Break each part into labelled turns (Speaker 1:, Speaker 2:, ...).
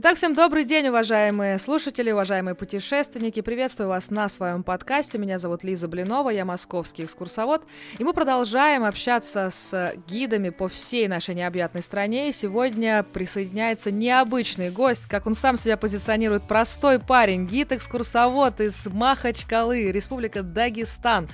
Speaker 1: Итак, всем добрый день, уважаемые слушатели, уважаемые путешественники. Приветствую вас на своем подкасте. Меня зовут Лиза Блинова, я московский экскурсовод. И мы продолжаем общаться с гидами по всей нашей необъятной стране. И сегодня присоединяется необычный гость, как он сам себя позиционирует, простой парень, гид-экскурсовод из Махачкалы, Республика Дагестан.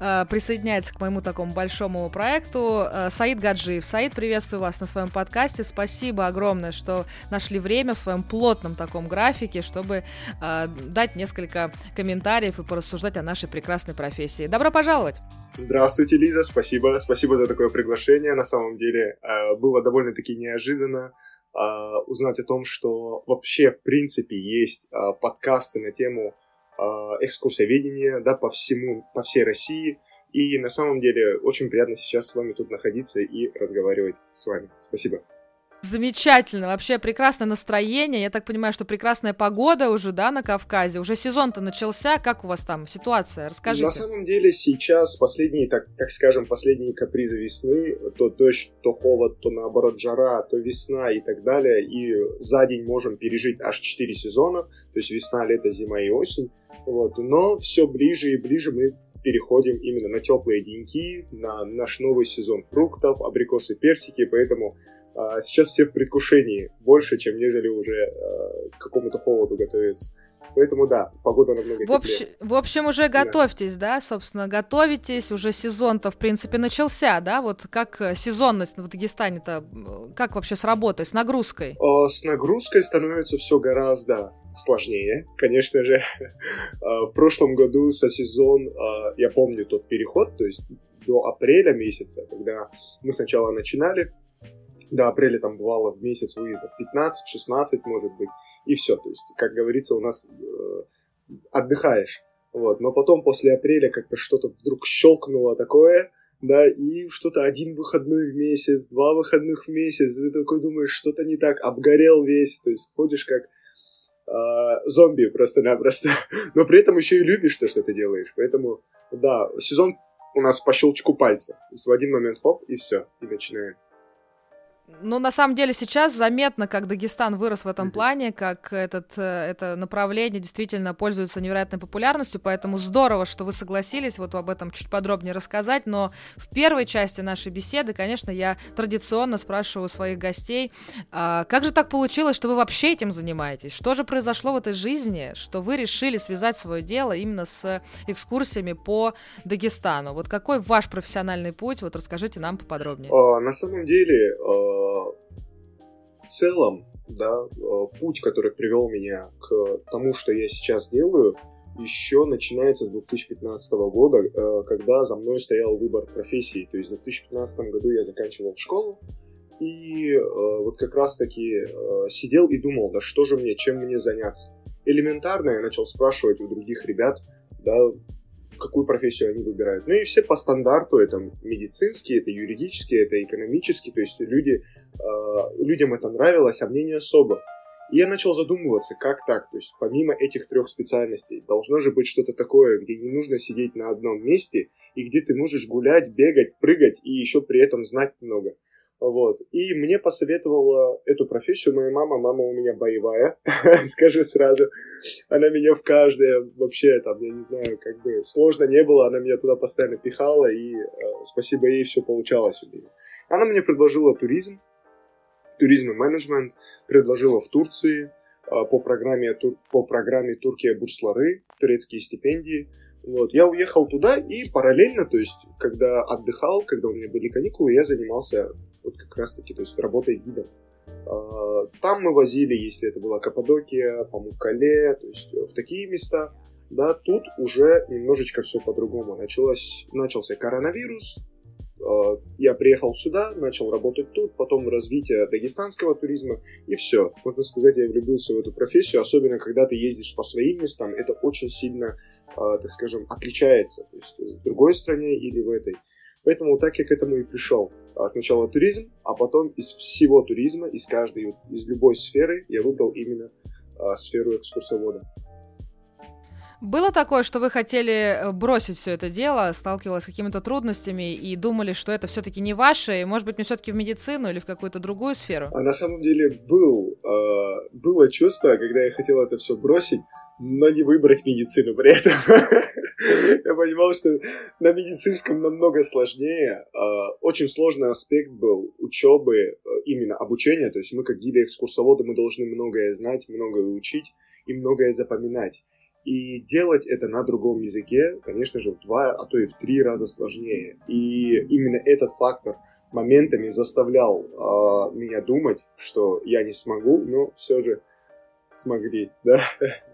Speaker 1: Э, присоединяется к моему такому большому проекту э, Саид Гаджиев. Саид, приветствую вас на своем подкасте. Спасибо огромное, что нашли время в своем плотном таком графике, чтобы э, дать несколько комментариев и порассуждать о нашей прекрасной профессии. Добро пожаловать!
Speaker 2: Здравствуйте, Лиза, спасибо, спасибо за такое приглашение. На самом деле было довольно-таки неожиданно узнать о том, что вообще в принципе есть подкасты на тему экскурсоведения, да, по всему, по всей России. И на самом деле очень приятно сейчас с вами тут находиться и разговаривать с вами. Спасибо.
Speaker 1: Замечательно, вообще прекрасное настроение. Я так понимаю, что прекрасная погода уже, да, на Кавказе. Уже сезон-то начался. Как у вас там ситуация? Расскажите.
Speaker 2: На самом деле сейчас последние, так, как скажем, последние капризы весны, то дождь, то холод, то наоборот жара, то весна и так далее. И за день можем пережить аж 4 сезона. То есть весна, лето, зима и осень. Вот. Но все ближе и ближе мы переходим именно на теплые деньки, на наш новый сезон фруктов, абрикосы, персики, поэтому а, сейчас все в предвкушении больше, чем нежели уже э, к какому-то холоду готовиться. Поэтому да, погода намного
Speaker 1: в общем, В общем, уже готовьтесь, да. да, собственно, готовитесь, уже сезон-то, в принципе, начался, да, вот как сезонность в Дагестане-то, как вообще с работой, с нагрузкой?
Speaker 2: О, с нагрузкой становится все гораздо сложнее, конечно же. А, в прошлом году со сезон, а, я помню тот переход, то есть до апреля месяца, когда мы сначала начинали, до апреля там бывало в месяц выездов 15-16, может быть, и все. То есть, как говорится, у нас э, отдыхаешь. Вот. Но потом после апреля как-то что-то вдруг щелкнуло такое, да, и что-то один выходной в месяц, два выходных в месяц, ты такой думаешь, что-то не так, обгорел весь, то есть ходишь как э, зомби просто-напросто, но при этом еще и любишь то, что ты делаешь, поэтому, да, сезон у нас по щелчку пальца, то есть в один момент хоп, и все, и начинаем.
Speaker 1: Ну, на самом деле, сейчас заметно, как Дагестан вырос в этом плане, как этот, э, это направление действительно пользуется невероятной популярностью, поэтому здорово, что вы согласились вот об этом чуть подробнее рассказать, но в первой части нашей беседы, конечно, я традиционно спрашиваю своих гостей, а как же так получилось, что вы вообще этим занимаетесь? Что же произошло в этой жизни, что вы решили связать свое дело именно с экскурсиями по Дагестану? Вот какой ваш профессиональный путь? Вот расскажите нам поподробнее.
Speaker 2: А, на самом деле, а в целом, да, э, путь, который привел меня к тому, что я сейчас делаю, еще начинается с 2015 года, э, когда за мной стоял выбор профессии. То есть в 2015 году я заканчивал школу, и э, вот как раз-таки сидел и думал, да что же мне, чем мне заняться. Элементарно я начал спрашивать у других ребят, да, какую профессию они выбирают. Ну и все по стандарту, это медицинские, это юридические, это экономические, то есть люди, э, людям это нравилось, а мне не особо. И я начал задумываться, как так, то есть помимо этих трех специальностей, должно же быть что-то такое, где не нужно сидеть на одном месте, и где ты можешь гулять, бегать, прыгать, и еще при этом знать много. Вот. И мне посоветовала эту профессию моя мама. Мама у меня боевая, скажу сразу. Она меня в каждое, вообще, там, я не знаю, как бы сложно не было, она меня туда постоянно пихала, и э, спасибо ей все получалось у меня. Она мне предложила туризм, туризм и менеджмент, предложила в Турции э, по программе, тур, по программе Туркия Бурслары, турецкие стипендии – вот, я уехал туда и параллельно, то есть, когда отдыхал, когда у меня были каникулы, я занимался вот как раз-таки, то есть, работой гидом. А, там мы возили, если это была Каппадокия, Памуккале, то есть, в такие места. Да, тут уже немножечко все по-другому. Началось, начался коронавирус, Э, я приехал сюда, начал работать тут, потом развитие дагестанского туризма, и все. Можно сказать, я влюбился в эту профессию, особенно когда ты ездишь по своим местам, это очень сильно, э, так скажем, отличается, то есть в другой стране или в этой. Поэтому так я к этому и пришел. А сначала туризм, а потом из всего туризма, из каждой, из любой сферы я выбрал именно э, сферу экскурсовода.
Speaker 1: Было такое, что вы хотели э, бросить все это дело, сталкивалась с какими-то трудностями и думали, что это все-таки не ваше, и, может быть, мне все-таки в медицину или в какую-то другую сферу?
Speaker 2: А на самом деле был, э, было чувство, когда я хотел это все бросить, но не выбрать медицину при этом. Я понимал, что на медицинском намного сложнее. А, очень сложный аспект был учебы, э, именно обучения. То есть мы, как гиды-экскурсоводы, мы должны многое знать, многое учить и многое запоминать. И делать это на другом языке, конечно же, в два, а то и в три раза сложнее. И именно этот фактор моментами заставлял э, меня думать, что я не смогу, но все же смогли, да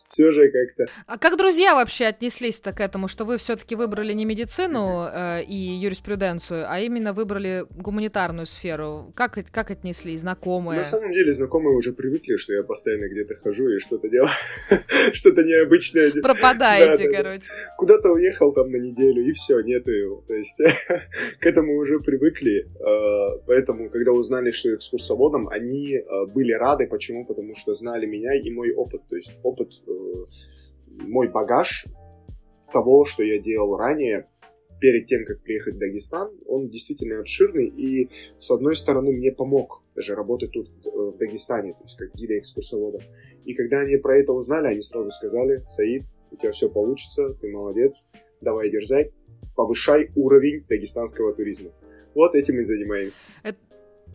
Speaker 2: все же как-то.
Speaker 1: А как друзья вообще отнеслись-то к этому, что вы все-таки выбрали не медицину э, и юриспруденцию, а именно выбрали гуманитарную сферу? Как, как отнеслись знакомые?
Speaker 2: На самом деле знакомые уже привыкли, что я постоянно где-то хожу и что-то делаю, что-то необычное.
Speaker 1: Пропадаете, да, короче.
Speaker 2: Да. Куда-то уехал там на неделю, и все, нету его. То есть к этому уже привыкли. Э, поэтому, когда узнали, что экскурсоводом, они э, были рады. Почему? Потому что знали меня и мой опыт. То есть опыт э, мой багаж того, что я делал ранее, перед тем, как приехать в Дагестан, он действительно обширный и, с одной стороны, мне помог даже работать тут, в Дагестане, то есть как гида экскурсовода. И когда они про это узнали, они сразу сказали, Саид, у тебя все получится, ты молодец, давай дерзай, повышай уровень дагестанского туризма. Вот этим и занимаемся.
Speaker 1: Это,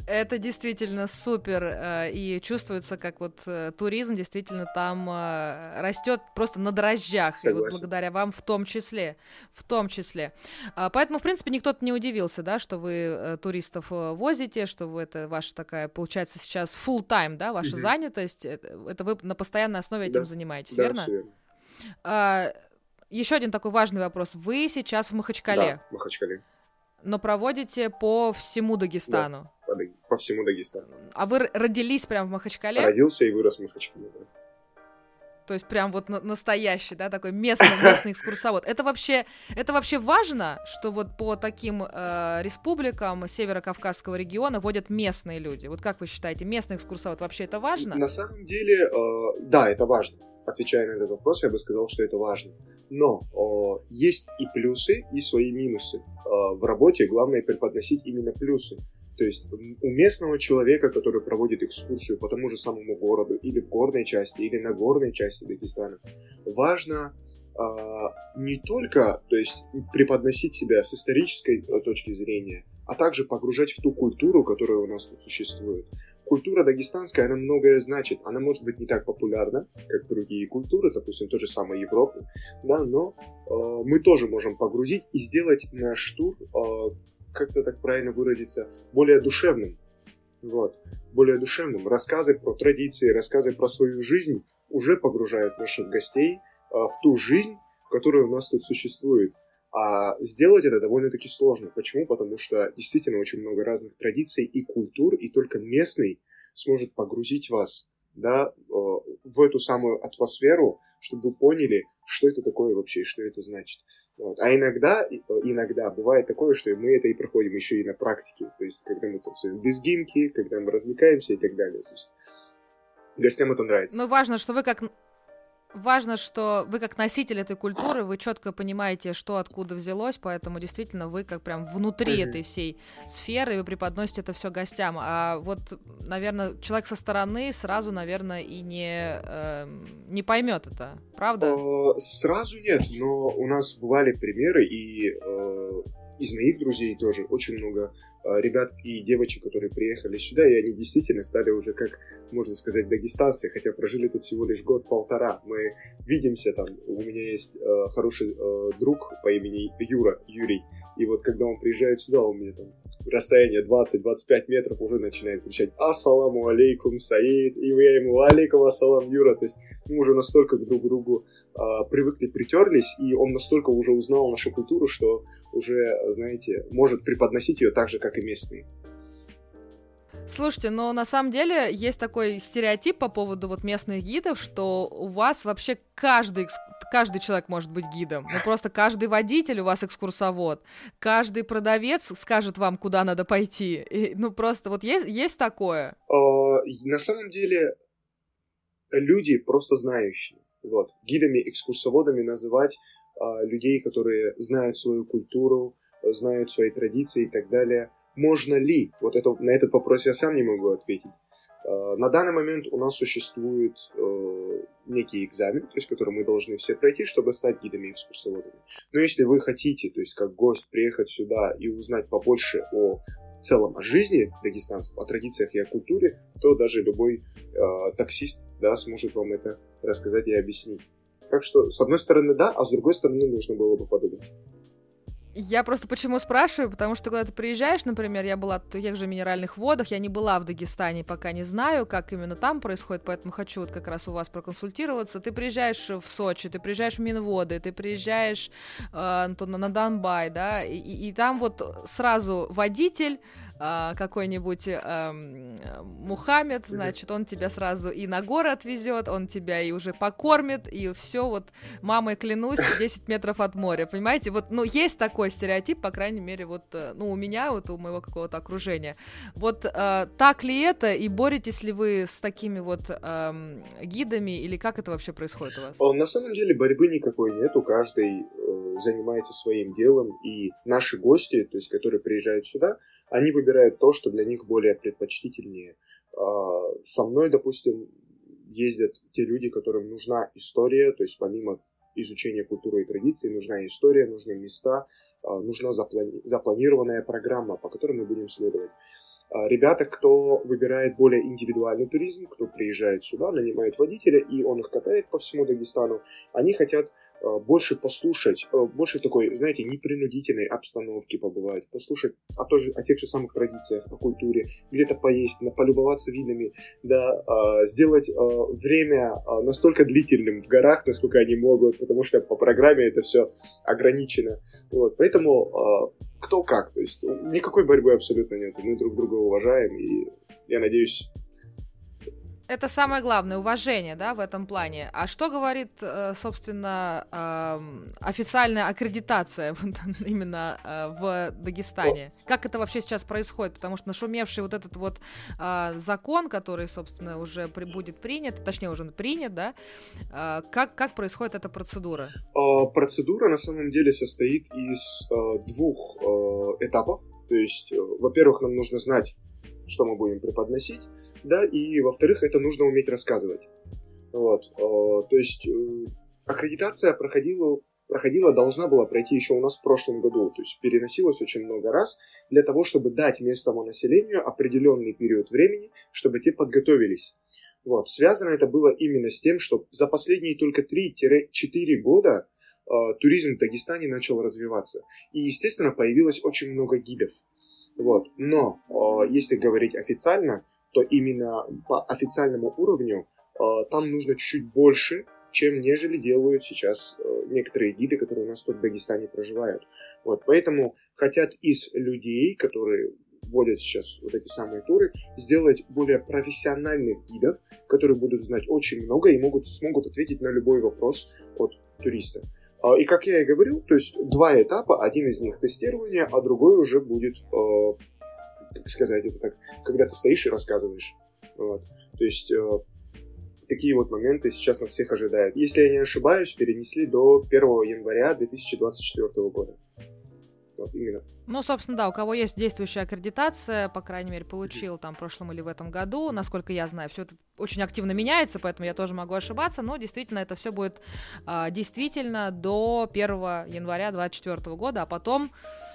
Speaker 1: это действительно супер, э, и чувствуется, как вот э, туризм действительно там э, растет просто на дрожжах, Согласен. и вот благодаря вам в том числе, в том числе. А, поэтому, в принципе, никто не удивился, да, что вы туристов возите, что вы это ваша такая, получается, сейчас full time, да, ваша mm-hmm. занятость, это вы на постоянной основе этим да. занимаетесь,
Speaker 2: да,
Speaker 1: верно?
Speaker 2: Все верно.
Speaker 1: А, еще один такой важный вопрос. Вы сейчас в Махачкале.
Speaker 2: Да, в Махачкале.
Speaker 1: Но проводите по всему Дагестану.
Speaker 2: Да, по, всему Дагестану.
Speaker 1: А вы родились прямо в Махачкале?
Speaker 2: Родился и вырос в Махачкале, да.
Speaker 1: То есть прям вот на- настоящий, да, такой местный, местный экскурсовод. Это вообще, это вообще важно, что вот по таким э, республикам Северо-Кавказского региона водят местные люди. Вот как вы считаете, местный экскурсовод вообще это важно?
Speaker 2: На самом деле, э, да, это важно. Отвечая на этот вопрос, я бы сказал, что это важно. Но э, есть и плюсы, и свои минусы. Э, в работе главное преподносить именно плюсы. То есть у местного человека, который проводит экскурсию по тому же самому городу, или в горной части, или на горной части Дагестана, важно а, не только то есть, преподносить себя с исторической э, точки зрения, а также погружать в ту культуру, которая у нас тут существует. Культура дагестанская, она многое значит. Она может быть не так популярна, как другие культуры, допустим, той же самой Европы, да, но э, мы тоже можем погрузить и сделать наш тур э, как-то так правильно выразиться, более душевным. Вот, более душевным. Рассказы про традиции, рассказы про свою жизнь уже погружают наших гостей а, в ту жизнь, которая у нас тут существует. А сделать это довольно-таки сложно. Почему? Потому что действительно очень много разных традиций и культур, и только местный сможет погрузить вас да, а, в эту самую атмосферу, чтобы вы поняли, что это такое вообще что это значит. Вот. А иногда, э, иногда бывает такое, что мы это и проходим еще и на практике. То есть, когда мы танцуем без гимки, когда мы развлекаемся и так далее. То есть, гостям это нравится.
Speaker 1: Но важно, что вы как важно, что вы как носитель этой культуры, вы четко понимаете, что откуда взялось, поэтому действительно вы как прям внутри этой всей сферы, вы преподносите это все гостям. А вот, наверное, человек со стороны сразу, наверное, и не, э, не поймет это, правда?
Speaker 2: Э, сразу нет, но у нас бывали примеры, и э, из моих друзей тоже очень много а, ребят и девочек, которые приехали сюда, и они действительно стали уже, как можно сказать, дагестанцы, хотя прожили тут всего лишь год-полтора. Мы видимся там, у меня есть э, хороший э, друг по имени Юра, Юрий, и вот когда он приезжает сюда, он мне там расстояние 20-25 метров уже начинает кричать «Ассаламу алейкум, Саид!» И я ему «Алейкум ассалам, Юра!» То есть мы уже настолько друг к другу привыкли, притерлись, и он настолько уже узнал нашу культуру, что уже, знаете, может преподносить ее так же, как и местные.
Speaker 1: Слушайте, но на самом деле есть такой стереотип по поводу вот местных гидов, что у вас вообще каждый, каждый человек может быть гидом. Ну просто каждый водитель у вас экскурсовод, каждый продавец скажет вам, куда надо пойти. И, ну просто вот есть, есть такое?
Speaker 2: А, на самом деле люди просто знающие. Вот. Гидами, экскурсоводами называть а, людей, которые знают свою культуру, знают свои традиции и так далее. Можно ли? Вот это, на этот вопрос я сам не могу ответить. А, на данный момент у нас существует э, некий экзамен, то есть который мы должны все пройти, чтобы стать гидами экскурсоводами. Но если вы хотите, то есть как гость, приехать сюда и узнать побольше о целом о жизни дагестанцев, о традициях и о культуре, то даже любой э, таксист да, сможет вам это рассказать и объяснить. Так что, с одной стороны, да, а с другой стороны, нужно было бы подумать.
Speaker 1: Я просто почему спрашиваю, потому что когда ты приезжаешь, например, я была в тех же минеральных водах, я не была в Дагестане, пока не знаю, как именно там происходит, поэтому хочу вот как раз у вас проконсультироваться. Ты приезжаешь в Сочи, ты приезжаешь в Минводы, ты приезжаешь э, на Донбай, да, и, и там вот сразу водитель а, какой-нибудь э, Мухаммед, значит, он тебя сразу и на горы отвезет, он тебя и уже покормит, и все вот, мамой клянусь, 10 метров от моря, понимаете? Вот, ну, есть такой стереотип, по крайней мере, вот, э, ну, у меня, вот у моего какого-то окружения. Вот э, так ли это, и боретесь ли вы с такими вот э, гидами, или как это вообще происходит у вас?
Speaker 2: На самом деле борьбы никакой нет, у каждой э, занимается своим делом, и наши гости, то есть, которые приезжают сюда, они выбирают то, что для них более предпочтительнее. А, со мной, допустим, ездят те люди, которым нужна история, то есть помимо изучения культуры и традиций, нужна история, нужны места, а, нужна заплани- запланированная программа, по которой мы будем следовать. А, ребята, кто выбирает более индивидуальный туризм, кто приезжает сюда, нанимает водителя, и он их катает по всему Дагестану, они хотят больше послушать, э, больше такой, знаете, непринудительной обстановки побывать, послушать о, той же, о тех же самых традициях, о культуре, где-то поесть, полюбоваться видами, да, э, сделать время настолько длительным в горах, насколько они могут, потому что по программе это все ограничено. Вот. Поэтому кто как, то есть никакой борьбы абсолютно нет, мы друг друга уважаем, и я надеюсь,
Speaker 1: это самое главное, уважение, да, в этом плане. А что говорит, э, собственно, официальная аккредитация именно э, в Дагестане? Как это вообще сейчас происходит? Потому что нашумевший вот этот вот а, закон, который, собственно, уже будет принят, точнее, уже принят, да, а, как, как происходит эта процедура?
Speaker 2: А, процедура, на самом деле, состоит из двух этапов. То есть, э, во-первых, нам нужно знать, что мы будем преподносить, да, и, во-вторых, это нужно уметь рассказывать. Вот, э, то есть э, аккредитация проходила, проходила, должна была пройти еще у нас в прошлом году, то есть переносилась очень много раз для того, чтобы дать местному населению определенный период времени, чтобы те подготовились. Вот. Связано это было именно с тем, что за последние только 3-4 года э, туризм в Дагестане начал развиваться. И, естественно, появилось очень много гидов. Вот. Но, э, если говорить официально, то именно по официальному уровню э, там нужно чуть-чуть больше, чем нежели делают сейчас э, некоторые гиды, которые у нас тут в Дагестане проживают. Вот, поэтому хотят из людей, которые вводят сейчас вот эти самые туры, сделать более профессиональных гидов, которые будут знать очень много и могут, смогут ответить на любой вопрос от туриста. А, и как я и говорил, то есть два этапа, один из них тестирование, а другой уже будет э, как сказать это так, когда ты стоишь и рассказываешь. Вот. То есть э, такие вот моменты сейчас нас всех ожидают. Если я не ошибаюсь, перенесли до 1 января 2024 года. Вот именно.
Speaker 1: Ну, собственно, да, у кого есть действующая аккредитация, по крайней мере, получил там в прошлом или в этом году, насколько я знаю, все это очень активно меняется, поэтому я тоже могу ошибаться, но действительно это все будет а, действительно до 1 января 2024 года, а потом Э,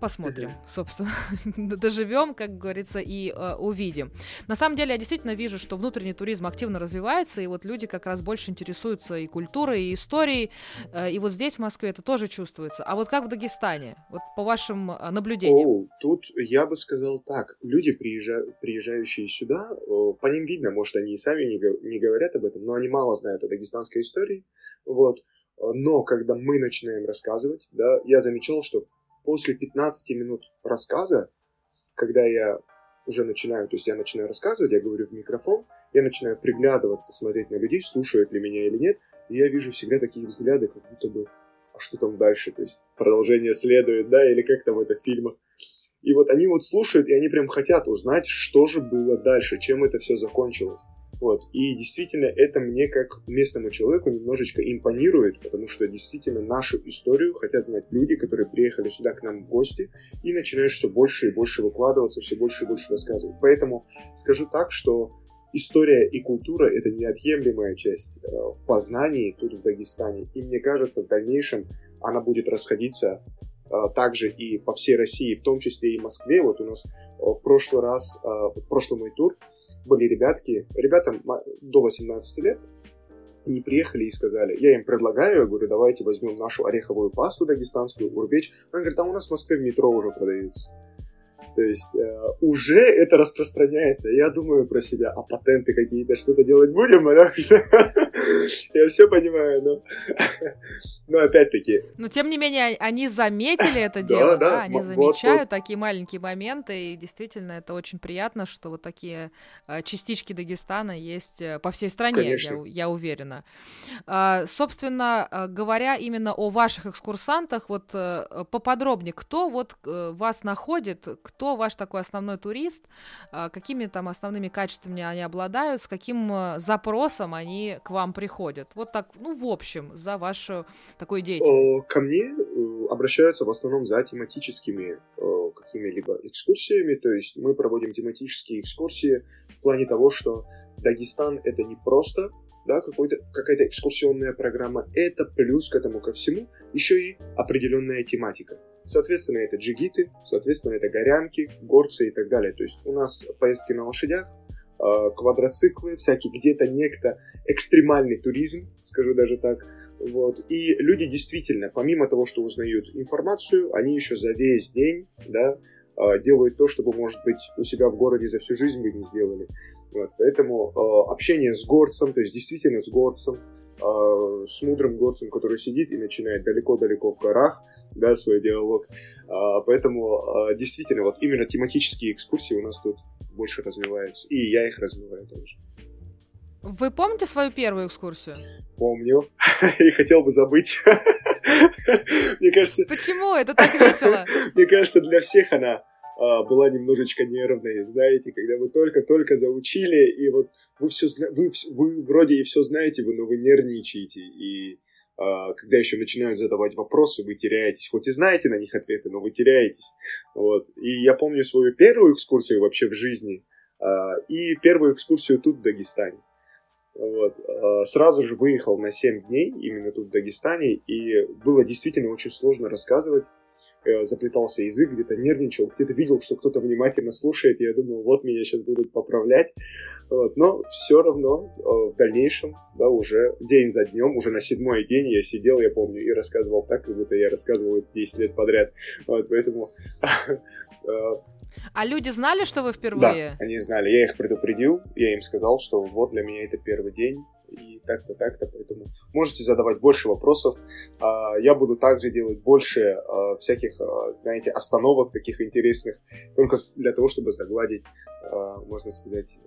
Speaker 1: посмотрим, собственно, доживем, как говорится, и э, увидим. На самом деле, я действительно вижу, что внутренний туризм активно развивается, и вот люди как раз больше интересуются и культурой, и историей, э, и вот здесь, в Москве, это тоже чувствуется. А вот как в Дагестане, вот по вашим э, наблюдениям?
Speaker 2: О, тут я бы сказал так, люди, приезжа... приезжающие сюда, по ним видно, может, они и сами не, не говорят об этом, но они мало знают о дагестанской истории, вот, но когда мы начинаем рассказывать, да, я замечал, что после 15 минут рассказа, когда я уже начинаю, то есть я начинаю рассказывать, я говорю в микрофон, я начинаю приглядываться, смотреть на людей, слушают ли меня или нет, и я вижу всегда такие взгляды, как будто бы, а что там дальше, то есть продолжение следует, да, или как там это в фильмах. И вот они вот слушают, и они прям хотят узнать, что же было дальше, чем это все закончилось. Вот. И действительно, это мне как местному человеку немножечко импонирует, потому что действительно нашу историю хотят знать люди, которые приехали сюда к нам в гости, и начинаешь все больше и больше выкладываться, все больше и больше рассказывать. Поэтому скажу так, что история и культура — это неотъемлемая часть э, в познании тут, в Дагестане. И мне кажется, в дальнейшем она будет расходиться э, также и по всей России, в том числе и Москве. Вот у нас э, в прошлый раз, в прошлый мой тур были ребятки, ребятам до 18 лет, они приехали и сказали, я им предлагаю, я говорю, давайте возьмем нашу ореховую пасту дагестанскую, урбеч. Он говорит, а у нас в Москве в метро уже продаются. То есть э, уже это распространяется. Я думаю про себя, а патенты какие-то, что-то делать будем, а? Я все понимаю, но... Но опять-таки...
Speaker 1: Но тем не менее, они заметили это дело, да, они замечают такие маленькие моменты, и действительно это очень приятно, что вот такие э, частички Дагестана есть э, по всей стране, я уверена. А, собственно, говоря именно о ваших экскурсантах, вот поподробнее, кто вот вас находит, кто ваш такой основной турист, а, какими там основными качествами они обладают, с каким э, запросом они к вам приходят. Вот так, ну, в общем, за вашу такую деятельность.
Speaker 2: Ко мне э, обращаются в основном за тематическими э, какими-либо экскурсиями, то есть мы проводим тематические экскурсии в плане того, что Дагестан это не просто да, какой-то, какая-то экскурсионная программа, это плюс к этому ко всему еще и определенная тематика. Соответственно, это джигиты, соответственно, это горянки, горцы и так далее. То есть у нас поездки на лошадях, а, квадроциклы, всякий где-то некто, экстремальный туризм, скажу даже так. Вот. И люди действительно, помимо того, что узнают информацию, они еще за весь день да, а, делают то, чтобы, может быть, у себя в городе за всю жизнь бы не сделали. Вот, поэтому э, общение с горцем, то есть действительно с горцем, с мудрым горцем, который сидит и начинает далеко-далеко в горах, да, свой диалог. Э, поэтому э, действительно вот именно тематические экскурсии у нас тут больше развиваются, и я их развиваю тоже.
Speaker 1: Вы помните свою первую экскурсию?
Speaker 2: Помню. И хотел бы забыть.
Speaker 1: Мне кажется... Почему? Это так весело.
Speaker 2: Мне кажется, для всех она а, была немножечко нервной, знаете, когда вы только-только заучили, и вот вы все вы, вы вроде и все знаете, но вы нервничаете, и а, когда еще начинают задавать вопросы, вы теряетесь. Хоть и знаете на них ответы, но вы теряетесь. Вот. И я помню свою первую экскурсию вообще в жизни а, и первую экскурсию тут в Дагестане. Вот. Сразу же выехал на 7 дней именно тут в Дагестане, и было действительно очень сложно рассказывать заплетался язык, где-то нервничал, где-то видел, что кто-то внимательно слушает, и я думал, вот меня сейчас будут поправлять. Вот. Но все равно э, в дальнейшем, да, уже день за днем, уже на седьмой день я сидел, я помню, и рассказывал так, как будто я рассказывал это 10 лет подряд. Вот, поэтому...
Speaker 1: Э, а люди знали, что вы впервые?
Speaker 2: Да, они знали. Я их предупредил, я им сказал, что вот для меня это первый день, и так-то, так-то, поэтому можете задавать больше вопросов. А, я буду также делать больше а, всяких, а, знаете, остановок таких интересных, только для того, чтобы загладить, можно сказать,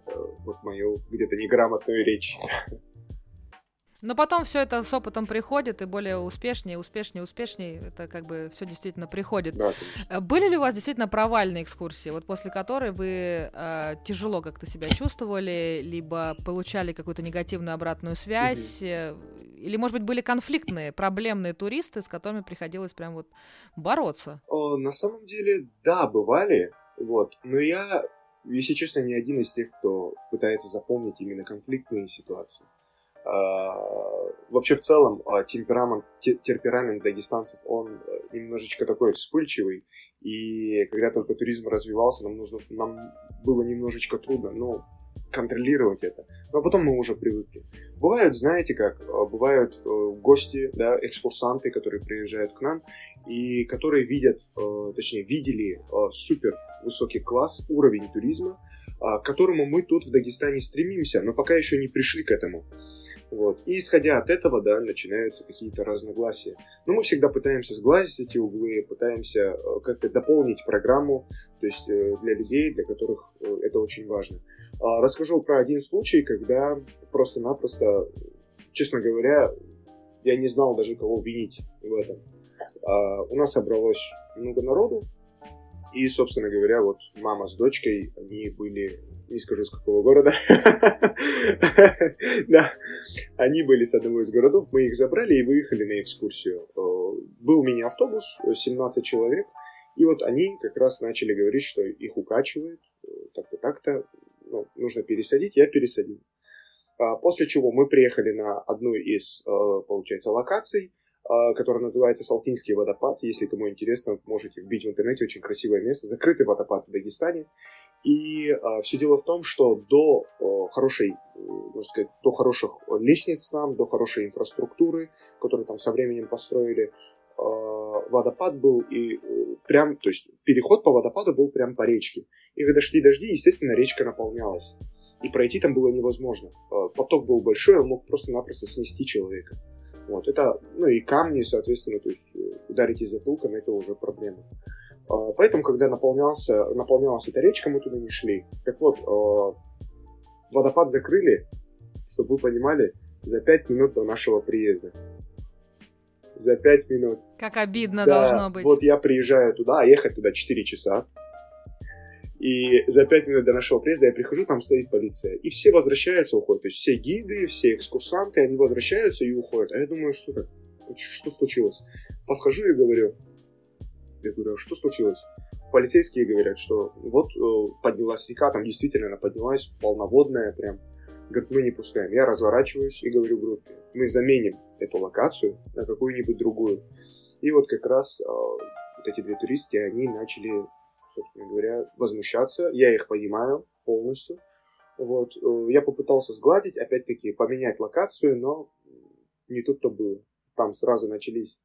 Speaker 2: вот мою где-то неграмотную речь.
Speaker 1: Но потом все это с опытом приходит, и более успешнее, успешнее, успешнее, это как бы все действительно приходит.
Speaker 2: Да,
Speaker 1: э, Были ли у вас действительно провальные экскурсии, вот после которой вы э, тяжело как-то себя чувствовали, либо получали какую-то негативную обратную связь, угу. или, может быть, были конфликтные, проблемные туристы, с которыми приходилось прям вот бороться?
Speaker 2: О, на самом деле, да, бывали, вот, но я, если честно, не один из тех, кто пытается запомнить именно конфликтные ситуации. А, вообще в целом а, темперамент, темперамент дагестанцев, он э, немножечко такой вспыльчивый, и когда только туризм развивался, нам нужно, нам было немножечко трудно, но контролировать это. Но потом мы уже привыкли. Бывают, знаете как, а, бывают э, гости, да, экскурсанты, которые приезжают к нам, и которые видят, э, точнее, видели супер высокий класс, уровень туризма, к которому мы тут в Дагестане стремимся, но пока еще не пришли к этому. Вот. И исходя от этого, да, начинаются какие-то разногласия. Но мы всегда пытаемся сглазить эти углы, пытаемся э, как-то дополнить программу, то есть э, для людей, для которых э, это очень важно. А, расскажу про один случай, когда просто-напросто, честно говоря, я не знал даже, кого винить в этом. А, у нас собралось много народу, и, собственно говоря, вот мама с дочкой, они были не скажу с какого города. Да, они были с одного из городов, мы их забрали и выехали на экскурсию. Э, был мини-автобус, 17 человек, и вот они как раз начали говорить, что их укачивает, э, так-то, так-то, ну, нужно пересадить, я пересадил. А, после чего мы приехали на одну из, э, получается, локаций, которая называется Салтинский водопад. Если кому интересно, можете вбить в интернете, очень красивое место. Закрытый водопад в Дагестане. И э, все дело в том, что до э, хорошей, можно сказать, до хороших лестниц там, до хорошей инфраструктуры, которую там со временем построили, э, водопад был и э, прям, то есть переход по водопаду был прям по речке. И когда шли дожди, естественно, речка наполнялась. И пройти там было невозможно. Э, поток был большой, он мог просто-напросто снести человека. Вот, это, ну и камни, соответственно, то есть э, ударить из затылком, это уже проблема. А, поэтому, когда наполнялся, наполнялась эта речка, мы туда не шли. Так вот, а, водопад закрыли, чтобы вы понимали, за пять минут до нашего приезда. За пять минут.
Speaker 1: Как обидно да, должно быть.
Speaker 2: Вот я приезжаю туда, а ехать туда 4 часа. И за пять минут до нашего приезда я прихожу, там стоит полиция. И все возвращаются, уходят. То есть все гиды, все экскурсанты, они возвращаются и уходят. А я думаю, что так? Что случилось? Подхожу и говорю, я говорю, а что случилось? Полицейские говорят, что вот э, поднялась река, там действительно она поднялась, полноводная прям. Говорит, мы не пускаем. Я разворачиваюсь и говорю группе, мы заменим эту локацию на какую-нибудь другую. И вот как раз э, вот эти две туристки, они начали, собственно говоря, возмущаться. Я их понимаю полностью. Вот, э, я попытался сгладить, опять-таки, поменять локацию, но не тут-то было. Там сразу начались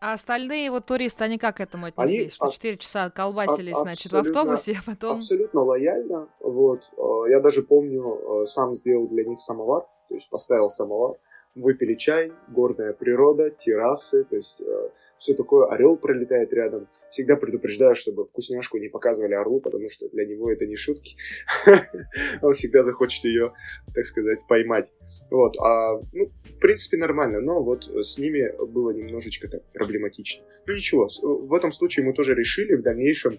Speaker 1: а остальные вот туристы, они как к этому отнеслись? Они что 4 часа колбасились, а, значит, в автобусе, а потом...
Speaker 2: Абсолютно лояльно. Вот. Э, я даже помню, э, сам сделал для них самовар, то есть поставил самовар, выпили чай, горная природа, террасы, то есть э, все такое, орел пролетает рядом. Всегда предупреждаю, чтобы вкусняшку не показывали орлу, потому что для него это не шутки. Он всегда захочет ее, так сказать, поймать. Вот, а, ну, в принципе, нормально, но вот с ними было немножечко так проблематично. Ну ничего, в этом случае мы тоже решили в дальнейшем,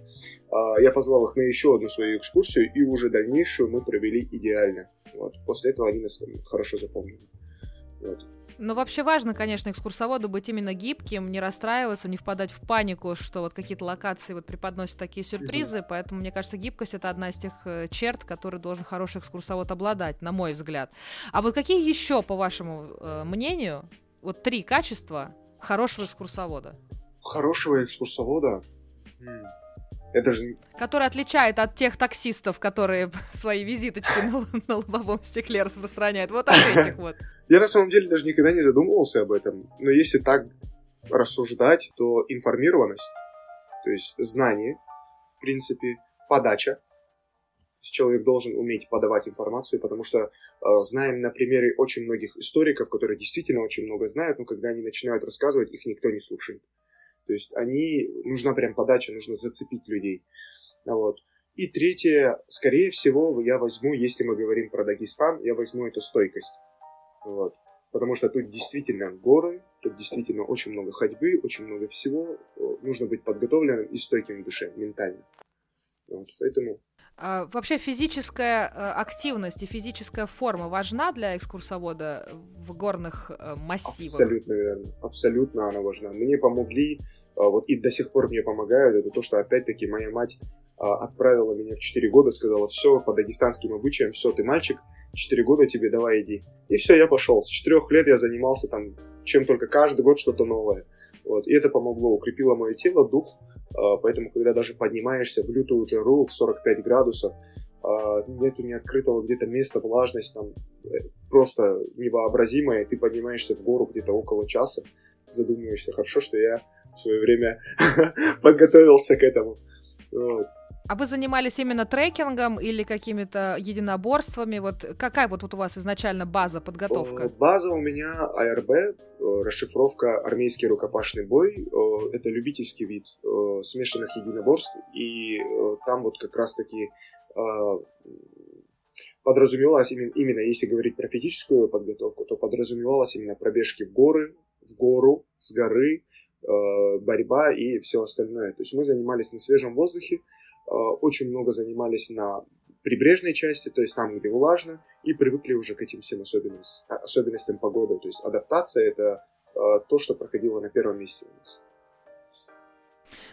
Speaker 2: а, я позвал их на еще одну свою экскурсию, и уже дальнейшую мы провели идеально. Вот, после этого они нас хорошо запомнили. Вот.
Speaker 1: Ну, вообще важно, конечно, экскурсоводу быть именно гибким, не расстраиваться, не впадать в панику, что вот какие-то локации вот преподносят такие сюрпризы, поэтому, мне кажется, гибкость — это одна из тех э, черт, которые должен хороший экскурсовод обладать, на мой взгляд. А вот какие еще, по вашему э, мнению, вот три качества хорошего экскурсовода?
Speaker 2: Хорошего экскурсовода? Это же...
Speaker 1: Который отличает от тех таксистов, которые свои визиточки на, на лобовом стекле распространяют. Вот от этих вот.
Speaker 2: Я на самом деле даже никогда не задумывался об этом. Но если так рассуждать, то информированность, то есть знание, в принципе, подача. Человек должен уметь подавать информацию, потому что э, знаем на примере очень многих историков, которые действительно очень много знают, но когда они начинают рассказывать, их никто не слушает. То есть они, нужна прям подача, нужно зацепить людей. Вот. И третье, скорее всего, я возьму, если мы говорим про Дагестан, я возьму эту стойкость. Вот. Потому что тут действительно горы, тут действительно очень много ходьбы, очень много всего. Нужно быть подготовленным и стойким в душе, ментально. Вот. Поэтому
Speaker 1: вообще физическая э, активность и физическая форма важна для экскурсовода в горных э, массивах?
Speaker 2: Абсолютно верно. Абсолютно она важна. Мне помогли, а, вот и до сих пор мне помогают, это то, что опять-таки моя мать а, отправила меня в 4 года, сказала, все, по дагестанским обычаям, все, ты мальчик, в 4 года тебе давай иди. И все, я пошел. С 4 лет я занимался там чем только каждый год что-то новое. Вот. И это помогло, укрепило мое тело, дух, а, поэтому, когда даже поднимаешься в лютую жару в 45 градусов, а, нету ни открытого где-то места, влажность там э, просто невообразимая, ты поднимаешься в гору где-то около часа, задумываешься, хорошо, что я в свое время подготовился к этому. Вот.
Speaker 1: А вы занимались именно трекингом или какими-то единоборствами? Вот какая вот, у вас изначально база, подготовка? Э,
Speaker 2: база у меня АРБ, э, расшифровка армейский рукопашный бой. Э, это любительский вид смешанных единоборств. И там вот как раз-таки подразумевалось именно, именно, если говорить про физическую подготовку, то подразумевалось именно пробежки в горы, в гору, с горы, борьба и все остальное. То есть мы занимались на свежем воздухе, Э, очень много занимались на прибрежной части, то есть там, где влажно, и привыкли уже к этим всем особенностям, особенностям погоды. То есть адаптация это э, то, что проходило на первом месте у нас.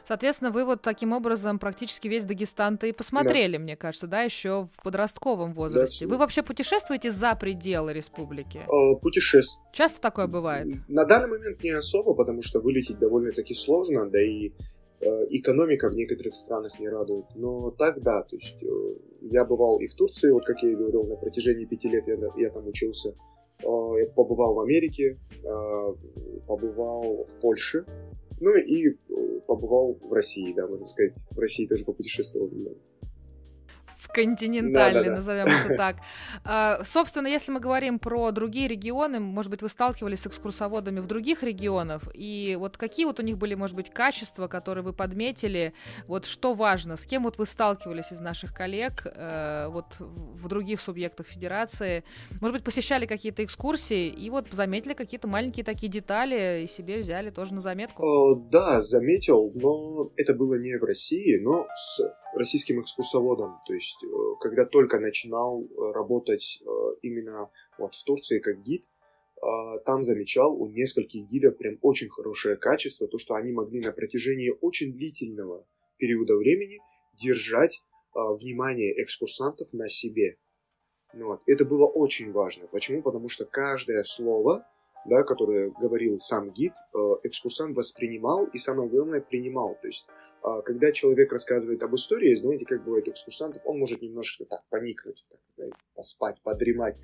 Speaker 1: Соответственно, вы вот таким образом практически весь Дагестан-то и посмотрели, да. мне кажется, да, еще в подростковом возрасте. Да, вы вообще путешествуете за пределы республики?
Speaker 2: Э, путешествую.
Speaker 1: Часто такое бывает?
Speaker 2: На данный момент не особо, потому что вылететь довольно-таки сложно, да и э, экономика в некоторых странах не радует. Но так да, то есть э, я бывал и в Турции, вот как я и говорил, на протяжении пяти лет я, я там учился. Э, я побывал в Америке, э, побывал в Польше, ну и э, побывал в России, да, можно сказать. В России тоже попутешествовал немного
Speaker 1: в континентальный, да, да, назовем это так. А, собственно, если мы говорим про другие регионы, может быть, вы сталкивались с экскурсоводами в других регионах, и вот какие вот у них были, может быть, качества, которые вы подметили, вот что важно, с кем вот вы сталкивались из наших коллег э, вот в других субъектах федерации, может быть, посещали какие-то экскурсии и вот заметили какие-то маленькие такие детали и себе взяли тоже на заметку?
Speaker 2: О, да, заметил, но это было не в России, но с российским экскурсоводом. То есть, э, когда только начинал э, работать э, именно вот в Турции как гид, там замечал у нескольких гидов прям очень хорошее качество, то, что они могли на протяжении очень длительного периода времени держать внимание экскурсантов на себе. Вот. Это было очень важно. Почему? Потому что каждое слово да, которое говорил сам гид, э, экскурсант воспринимал и, самое главное, принимал. То есть, а, когда человек рассказывает об истории, знаете, как бывает у экскурсантов, он может немножечко так поникнуть, так, знаете, поспать, подремать.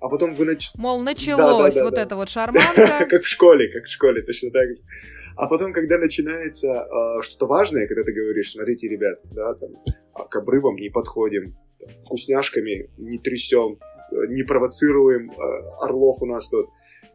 Speaker 2: А потом вы нач...
Speaker 1: Мол, началось да, да, да, вот да. это вот шарманка.
Speaker 2: Как в школе, как в школе, точно так же. А потом, когда начинается э, что-то важное, когда ты говоришь, смотрите, ребят, да, там, а, к обрывам не подходим, вкусняшками не трясем, не провоцируем э, орлов у нас тут,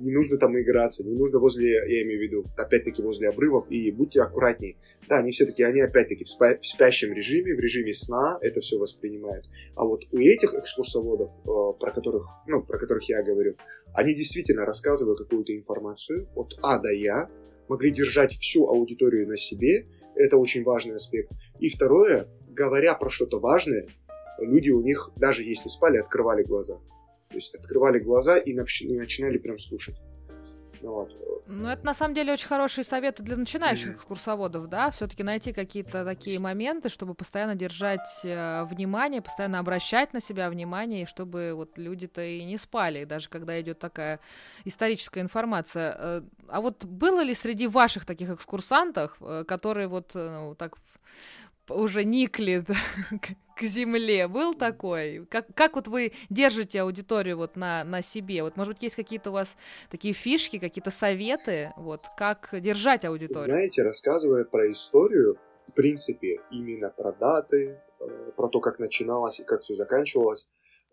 Speaker 2: не нужно там играться, не нужно возле, я имею в виду, опять-таки возле обрывов, и будьте аккуратнее. Да, они все-таки, они опять-таки в, спа- в спящем режиме, в режиме сна это все воспринимают. А вот у этих экскурсоводов, э, про которых, ну, про которых я говорю, они действительно рассказывают какую-то информацию от А до Я, могли держать всю аудиторию на себе, это очень важный аспект. И второе, говоря про что-то важное, люди у них, даже если спали, открывали глаза. То есть открывали глаза и начинали прям слушать.
Speaker 1: Ну, вот. ну, это на самом деле очень хорошие советы для начинающих экскурсоводов, да, все-таки найти какие-то такие моменты, чтобы постоянно держать э, внимание, постоянно обращать на себя внимание, и чтобы вот люди-то и не спали, даже когда идет такая историческая информация. Э, а вот было ли среди ваших таких экскурсантов, э, которые вот э, ну, так уже никли к земле. Был такой? Как, как вот вы держите аудиторию вот на, на себе? Вот, может быть, есть какие-то у вас такие фишки, какие-то советы, вот, как держать аудиторию?
Speaker 2: Знаете, рассказывая про историю, в принципе, именно про даты, э, про то, как начиналось и как все заканчивалось,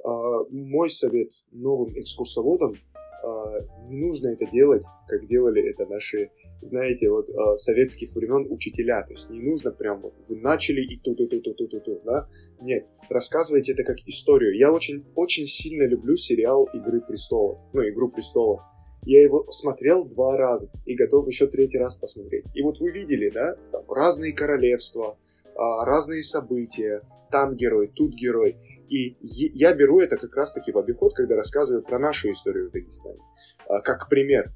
Speaker 2: э, мой совет новым экскурсоводам э, не нужно это делать, как делали это наши знаете, вот э, советских времен учителя. То есть не нужно прям вот вы начали и тут, и тут, и тут, и тут, да? Нет, рассказывайте это как историю. Я очень, очень сильно люблю сериал «Игры престолов», ну, «Игру престолов». Я его смотрел два раза и готов еще третий раз посмотреть. И вот вы видели, да, там разные королевства, а, разные события, там герой, тут герой. И я беру это как раз-таки в обиход, когда рассказываю про нашу историю в Дагестане. А, как пример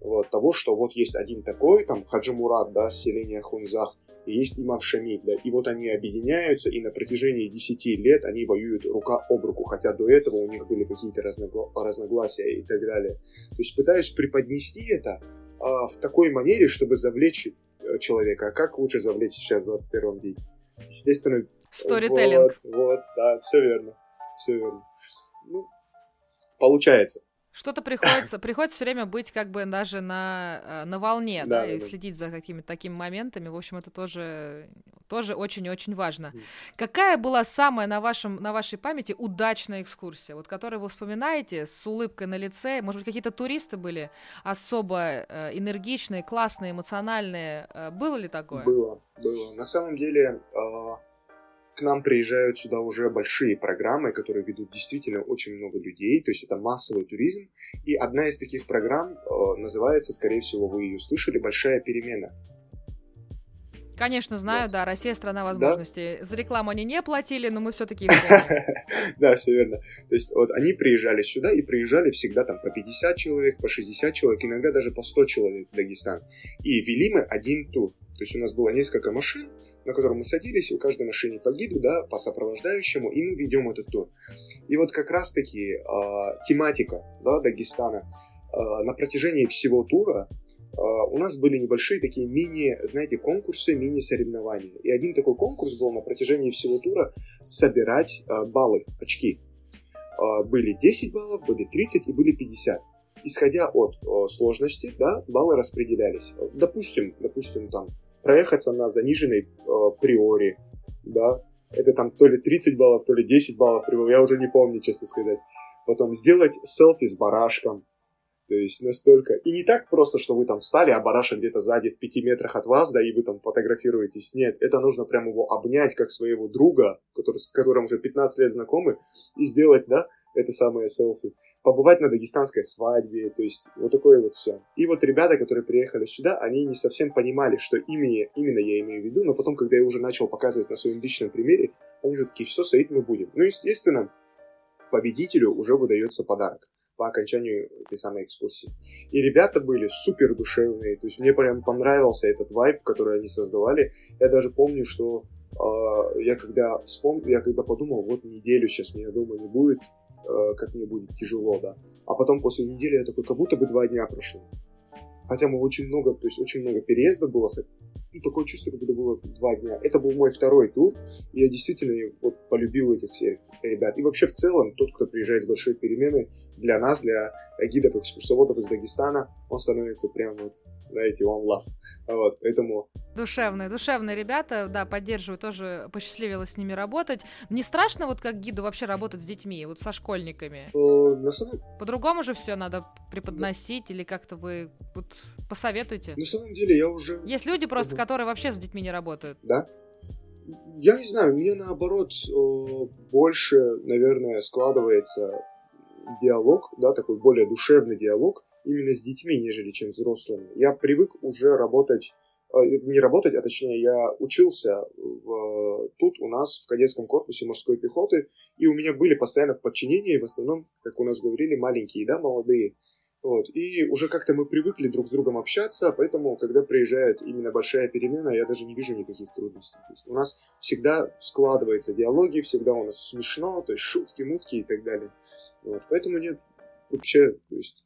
Speaker 2: вот, того, что вот есть один такой, там, Хаджи Мурат, да, с селения Хунзах, и есть имам Шамиль, да, и вот они объединяются, и на протяжении 10 лет они воюют рука об руку, хотя до этого у них были какие-то разногла- разногласия и так далее. То есть пытаюсь преподнести это а, в такой манере, чтобы завлечь э, человека. А как лучше завлечь сейчас в 21 веке? Естественно...
Speaker 1: Сторителлинг.
Speaker 2: Вот, вот, да, все верно, все верно. Ну, получается.
Speaker 1: Что-то приходится, приходится все время быть как бы даже на, э, на волне, да, да, и да. следить за какими-то такими моментами. В общем, это тоже, тоже очень-очень важно. Mm. Какая была самая на, вашем, на вашей памяти удачная экскурсия, вот которую вы вспоминаете с улыбкой на лице? Может быть, какие-то туристы были особо э, энергичные, классные, эмоциональные? Э, было ли такое?
Speaker 2: Было, было. На самом деле... Э к нам приезжают сюда уже большие программы, которые ведут действительно очень много людей, то есть это массовый туризм. И одна из таких программ э, называется, скорее всего, вы ее слышали, «Большая перемена».
Speaker 1: Конечно, знаю, вот. да, Россия страна возможностей. Да? За рекламу они не платили, но мы все-таки.
Speaker 2: Да, все верно. То есть вот они приезжали сюда и приезжали всегда там по 50 человек, по 60 человек, иногда даже по 100 человек в Дагестан. И вели мы один тур. То есть у нас было несколько машин, на котором мы садились, у каждой машине по гиду, да, по сопровождающему, и мы ведем этот тур. И вот как раз-таки э, тематика, да, Дагестана э, на протяжении всего тура э, у нас были небольшие такие мини, знаете, конкурсы, мини-соревнования. И один такой конкурс был на протяжении всего тура собирать э, баллы, очки. Э, были 10 баллов, были 30 и были 50 исходя от о, сложности, да, баллы распределялись. Допустим, допустим, там проехаться на заниженной э, приори, да, это там то ли 30 баллов, то ли 10 баллов, я уже не помню, честно сказать. Потом сделать селфи с барашком, то есть настолько... И не так просто, что вы там встали, а бараша где-то сзади в пяти метрах от вас, да, и вы там фотографируетесь. Нет, это нужно прям его обнять, как своего друга, который, с которым уже 15 лет знакомы, и сделать, да, это самое селфи, побывать на дагестанской свадьбе, то есть вот такое вот все. И вот ребята, которые приехали сюда, они не совсем понимали, что именно, именно я имею в виду, но потом, когда я уже начал показывать на своем личном примере, они же такие, все, стоит мы будем. Ну, естественно, победителю уже выдается подарок по окончанию этой самой экскурсии. И ребята были супер душевные, то есть мне прям понравился этот вайб, который они создавали. Я даже помню, что э, я когда вспомнил, я когда подумал, вот неделю сейчас меня дома не будет, Э, как мне будет тяжело, да. А потом после недели я такой, как будто бы два дня прошло. Хотя мы очень много, то есть очень много переездов было, ну, такое чувство, как будто было два дня. Это был мой второй тур, и я действительно вот полюбил этих всех ребят. И вообще в целом, тот, кто приезжает с большой перемены, для нас, для гидов, экскурсоводов из Дагестана, он становится прям вот, знаете, one love. Вот, поэтому...
Speaker 1: Душевные, душевные ребята, да, поддерживаю, тоже посчастливилось с ними работать. Не страшно вот как гиду вообще работать с детьми, вот со школьниками?
Speaker 2: Э.
Speaker 1: По-другому же все надо преподносить или как-то вы вот посоветуйте?
Speaker 2: На самом деле я уже...
Speaker 1: Есть люди просто, которые вообще с детьми не работают.
Speaker 2: Да? Я не знаю, мне наоборот э, больше, наверное, складывается диалог, да, такой более душевный диалог именно с детьми, нежели чем взрослыми. Я привык уже работать, не работать, а точнее я учился в, тут у нас в кадетском корпусе морской пехоты, и у меня были постоянно в подчинении, в основном, как у нас говорили, маленькие, да, молодые. Вот. И уже как-то мы привыкли друг с другом общаться, поэтому, когда приезжает именно большая перемена, я даже не вижу никаких трудностей. То есть у нас всегда складывается диалоги, всегда у нас смешно, то есть шутки, мутки и так далее. Вот. Поэтому нет, вообще, то есть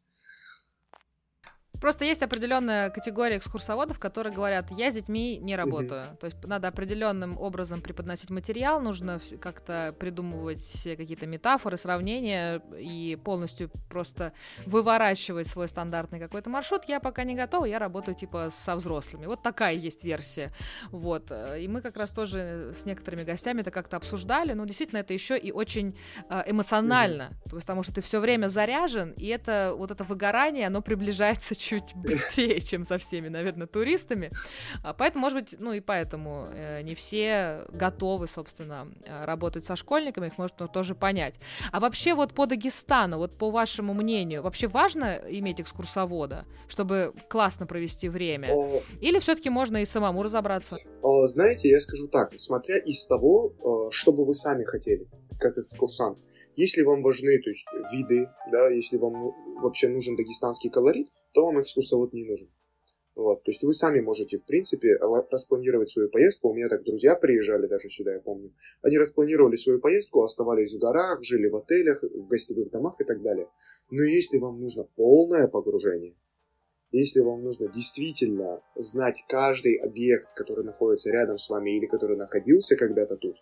Speaker 1: Просто есть определенная категория экскурсоводов, которые говорят, я с детьми не работаю. Mm-hmm. То есть надо определенным образом преподносить материал, нужно как-то придумывать какие-то метафоры, сравнения и полностью просто выворачивать свой стандартный какой-то маршрут. Я пока не готова, я работаю типа со взрослыми. Вот такая есть версия. Вот. И мы как раз тоже с некоторыми гостями это как-то обсуждали. Но действительно это еще и очень э, эмоционально. Mm-hmm. Потому что ты все время заряжен, и это вот это выгорание, оно приближается чуть чуть быстрее, чем со всеми, наверное, туристами. А поэтому, может быть, ну и поэтому э, не все готовы, собственно, э, работать со школьниками, их можно тоже понять. А вообще вот по Дагестану, вот по вашему мнению, вообще важно иметь экскурсовода, чтобы классно провести время? Или все-таки можно и самому разобраться?
Speaker 2: Знаете, я скажу так, смотря из того, э, что бы вы сами хотели, как экскурсант. Если вам важны то есть, виды, да, если вам вообще нужен дагестанский колорит, то вам экскурсовод не нужен. Вот, то есть вы сами можете, в принципе, распланировать свою поездку. У меня так друзья приезжали даже сюда, я помню. Они распланировали свою поездку, оставались в горах, жили в отелях, в гостевых домах и так далее. Но если вам нужно полное погружение, если вам нужно действительно знать каждый объект, который находится рядом с вами или который находился когда-то тут,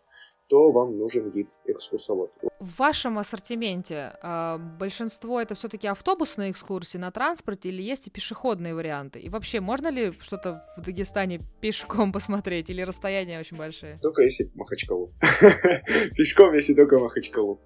Speaker 2: то вам нужен гид-экскурсовод.
Speaker 1: В вашем ассортименте э, большинство это все-таки автобусные экскурсии на транспорте или есть и пешеходные варианты? И вообще, можно ли что-то в Дагестане пешком посмотреть или расстояния очень большие?
Speaker 2: Только если Махачкалу. Пешком, если только Махачкалу.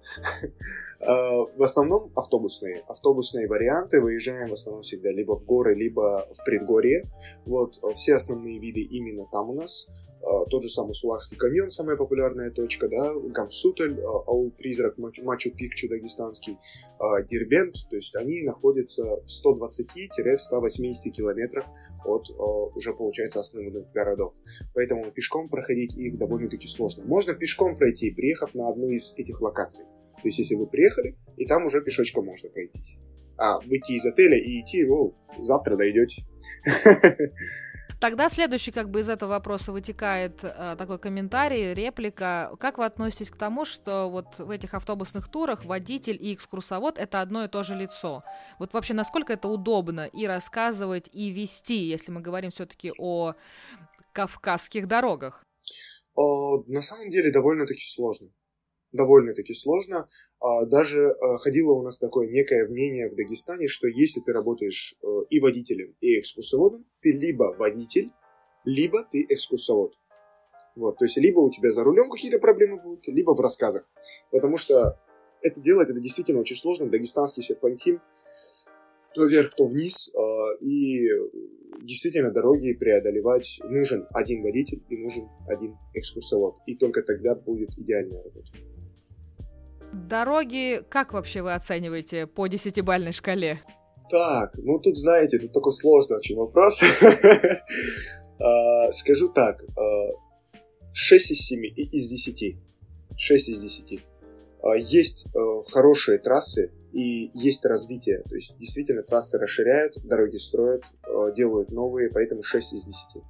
Speaker 2: А, в основном автобусные. Автобусные варианты. Выезжаем в основном всегда либо в горы, либо в предгорье. Вот, все основные виды именно там у нас. А, тот же самый Сулакский каньон, самая популярная точка, да, Гамсутель, а, Аул-призрак, Мачу-Пикчу дагестанский, а, Дербент, то есть они находятся в 120-180 километрах от уже, получается, основных городов. Поэтому пешком проходить их довольно-таки сложно. Можно пешком пройти, приехав на одну из этих локаций. То есть, если вы приехали, и там уже пешочком можно пройтись. А выйти из отеля и идти, ну, завтра дойдете.
Speaker 1: Тогда следующий как бы из этого вопроса вытекает э, такой комментарий, реплика. Как вы относитесь к тому, что вот в этих автобусных турах водитель и экскурсовод это одно и то же лицо? Вот вообще насколько это удобно и рассказывать, и вести, если мы говорим все-таки о кавказских дорогах?
Speaker 2: О, на самом деле довольно-таки сложно довольно-таки сложно. А, даже э, ходило у нас такое некое мнение в Дагестане, что если ты работаешь э, и водителем, и экскурсоводом, ты либо водитель, либо ты экскурсовод. Вот, то есть либо у тебя за рулем какие-то проблемы будут, либо в рассказах. Потому что это делать это действительно очень сложно. Дагестанский серпантин, то вверх, то вниз. А, и действительно дороги преодолевать нужен один водитель и нужен один экскурсовод. И только тогда будет идеальная работа.
Speaker 1: Дороги, как вообще вы оцениваете по десятибальной шкале?
Speaker 2: Так, ну тут, знаете, тут такой сложный очень вопрос. А, скажу так, 6 а, из 7, из 10. 6 из 10. А, есть хорошие трассы и есть развитие. То есть действительно трассы расширяют, дороги строят, делают новые, поэтому 6 из 10.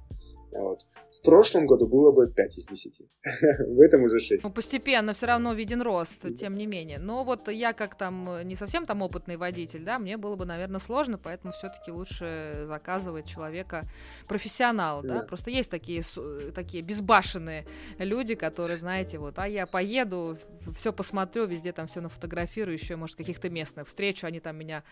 Speaker 2: Вот. В прошлом году было бы 5 из 10. в этом уже 6.
Speaker 1: Ну, постепенно все равно виден рост, тем не менее. Но вот я как там э, не совсем там опытный водитель, да, мне было бы, наверное, сложно, поэтому все-таки лучше заказывать человека профессионала, да. да. Просто есть такие, э, такие безбашенные люди, которые, знаете, вот, а я поеду, все посмотрю, везде там все нафотографирую, еще, может, каких-то местных встречу, они там меня,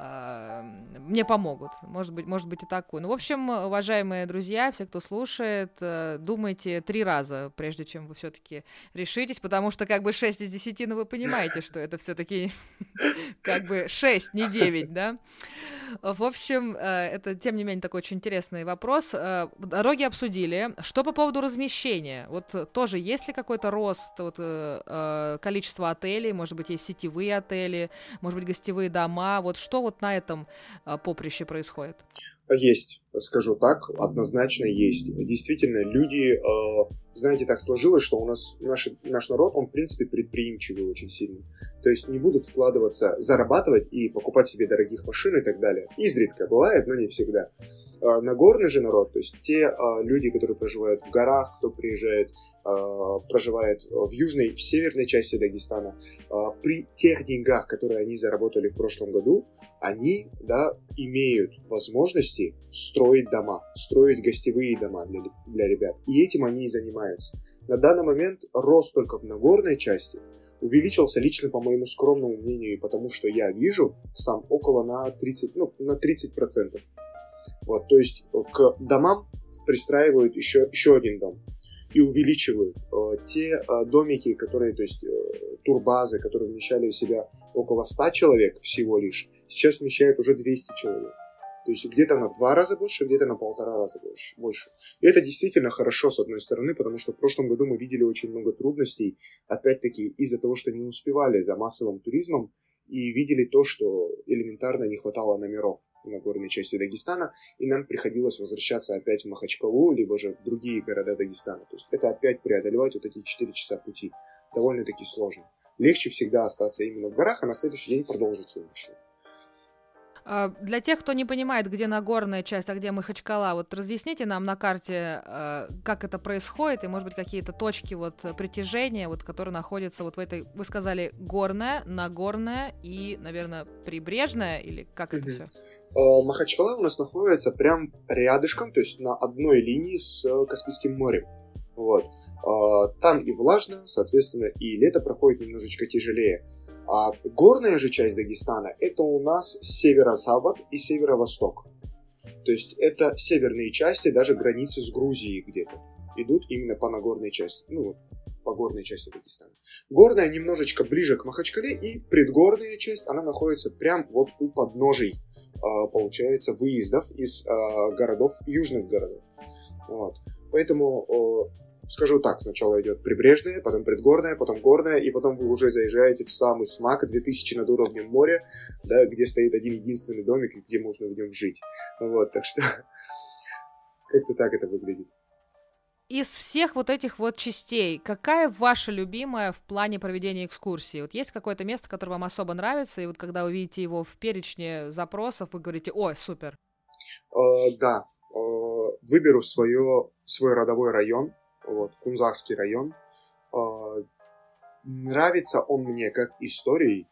Speaker 1: э, мне помогут. Может быть, может быть и такое. Ну, в общем, уважаемые друзья, все, кто слушает, э, думайте три раза, прежде чем вы все-таки решитесь, потому что как бы 6 из 10, ну вы понимаете, что это все-таки как бы 6, не 9, да? В общем, э, это, тем не менее, такой очень интересный вопрос. Э, дороги обсудили. Что по поводу размещения? Вот тоже есть ли какой-то рост вот, количества отелей? Может быть, есть сетевые отели, может быть, гостевые дома? Вот что вот на этом поприще происходит?
Speaker 2: Есть, скажу так, однозначно есть. Действительно, люди, э, знаете, так сложилось, что у нас наш, наш народ, он, в принципе, предприимчивый очень сильно. То есть не будут вкладываться, зарабатывать и покупать себе дорогих машин и так далее. Изредка бывает, но не всегда. Э, Нагорный же народ, то есть те э, люди, которые проживают в горах, кто приезжает Э, проживает в южной, в северной части Дагестана, при тех деньгах, которые они заработали в прошлом году, они да, имеют возможности строить дома, строить гостевые дома для, для ребят. И этим они и занимаются. На данный момент рост только в Нагорной части увеличился лично по моему скромному мнению и потому, что я вижу сам около на 30, ну, на 30%. Вот, то есть к домам пристраивают еще, еще один дом и увеличивают. Э, те э, домики, которые, то есть э, турбазы, которые вмещали в себя около 100 человек всего лишь, сейчас вмещают уже 200 человек. То есть где-то на два раза больше, где-то на полтора раза больше. больше. И это действительно хорошо, с одной стороны, потому что в прошлом году мы видели очень много трудностей, опять-таки из-за того, что не успевали за массовым туризмом и видели то, что элементарно не хватало номеров на горной части Дагестана, и нам приходилось возвращаться опять в Махачкалу, либо же в другие города Дагестана. То есть это опять преодолевать вот эти 4 часа пути. Довольно-таки сложно. Легче всегда остаться именно в горах, а на следующий день продолжить свой маршрут.
Speaker 1: А, для тех, кто не понимает, где Нагорная часть, а где Махачкала, вот разъясните нам на карте, а, как это происходит, и, может быть, какие-то точки вот притяжения, вот, которые находятся вот в этой, вы сказали, горная, Нагорная и, наверное, прибрежная, или как это все?
Speaker 2: А, Махачкала у нас находится прям рядышком, то есть на одной линии с Каспийским морем. Вот. Там и влажно, соответственно, и лето проходит немножечко тяжелее. А горная же часть Дагестана это у нас северо-запад и северо-восток. То есть это северные части, даже границы с Грузией где-то идут именно по Нагорной части, ну, по горной части Дагестана. Горная немножечко ближе к Махачкале, и предгорная часть, она находится прям вот у подножий, а, получается, выездов из а, городов, южных городов. Вот. Поэтому скажу так, сначала идет прибрежная, потом предгорная, потом горная, и потом вы уже заезжаете в самый смак, 2000 над уровнем моря, да, где стоит один единственный домик, где можно в нем жить. Вот, так что как-то так это выглядит.
Speaker 1: Из всех вот этих вот частей, какая ваша любимая в плане проведения экскурсии? Вот есть какое-то место, которое вам особо нравится, и вот когда увидите его в перечне запросов, вы говорите, ой, супер.
Speaker 2: Uh, да, uh, выберу свое, свой родовой район, вот, Фунзахский район. Uh, нравится он мне как историей,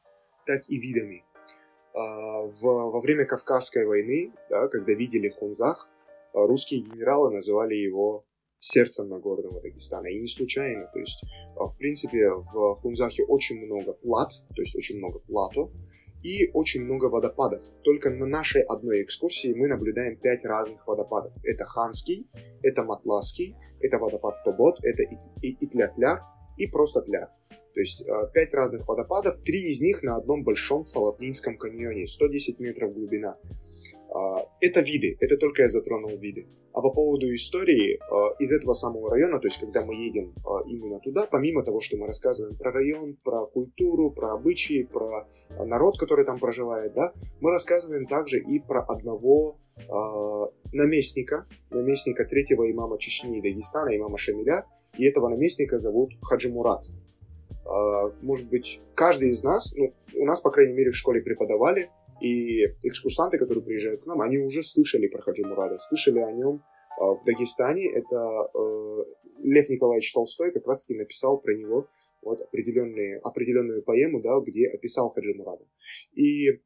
Speaker 2: так и видами. В, во время Кавказской войны, да, когда видели Хунзах, русские генералы называли его сердцем Нагорного Дагестана. И не случайно. То есть, а, в принципе, в Хунзахе очень много плат, то есть очень много плато, и очень много водопадов. Только на нашей одной экскурсии мы наблюдаем пять разных водопадов. Это Ханский, это Матласский, это водопад Тобот, это Итлятляр и просто Тляр. То есть а, пять разных водопадов, три из них на одном большом Салатлинском каньоне, 110 метров глубина. А, это виды, это только я затронул виды. А по поводу истории, а, из этого самого района, то есть когда мы едем а, именно туда, помимо того, что мы рассказываем про район, про культуру, про обычаи, про народ, который там проживает, да, мы рассказываем также и про одного наместника, наместника третьего имама Чечни и Дагестана, имама Шамиля, и этого наместника зовут Хаджи Мурат. Может быть, каждый из нас, ну, у нас, по крайней мере, в школе преподавали, и экскурсанты, которые приезжают к нам, они уже слышали про Хаджи Мурада, слышали о нем а, в Дагестане. Это э, Лев Николаевич Толстой как раз-таки написал про него вот определенные, определенную поэму, да, где описал Хаджи Мурада. И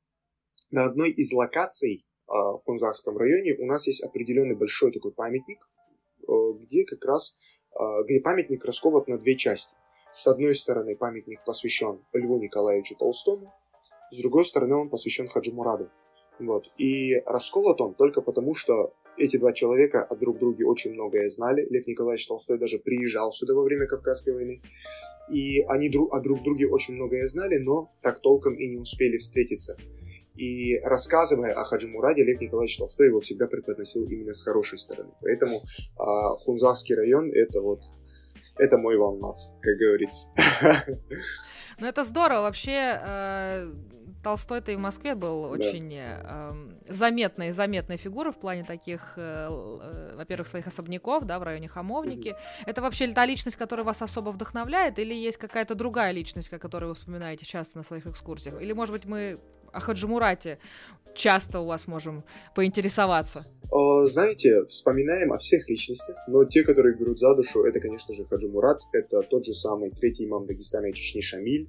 Speaker 2: на одной из локаций а, в Кунзахском районе у нас есть определенный большой такой памятник, э, где как раз а, где памятник расколот на две части. С одной стороны, памятник посвящен Льву Николаевичу Толстому, с другой стороны, он посвящен Хаджи Мураду. Вот. И расколот он только потому, что эти два человека о друг друге очень многое знали. Лев Николаевич Толстой даже приезжал сюда во время Кавказской войны. И они друг, о друг друге очень многое знали, но так толком и не успели встретиться. И рассказывая о Хаджи Мураде, Лев Николаевич Толстой его всегда преподносил именно с хорошей стороны. Поэтому а, Хунзахский район это вот это мой волнов, как говорится.
Speaker 1: Ну это здорово. Вообще, э, Толстой-то и в Москве был да. очень э, заметной, заметной фигурой в плане таких, э, э, во-первых, своих особняков, да, в районе Хамовники. Mm-hmm. Это вообще та личность, которая вас особо вдохновляет, или есть какая-то другая личность, о которой вы вспоминаете часто на своих экскурсиях? Или, может быть, мы о Хаджимурате часто у вас можем поинтересоваться?
Speaker 2: Знаете, вспоминаем о всех личностях, но те, которые берут за душу, это, конечно же, Хаджимурат, это тот же самый третий имам Дагестана и Чечни Шамиль,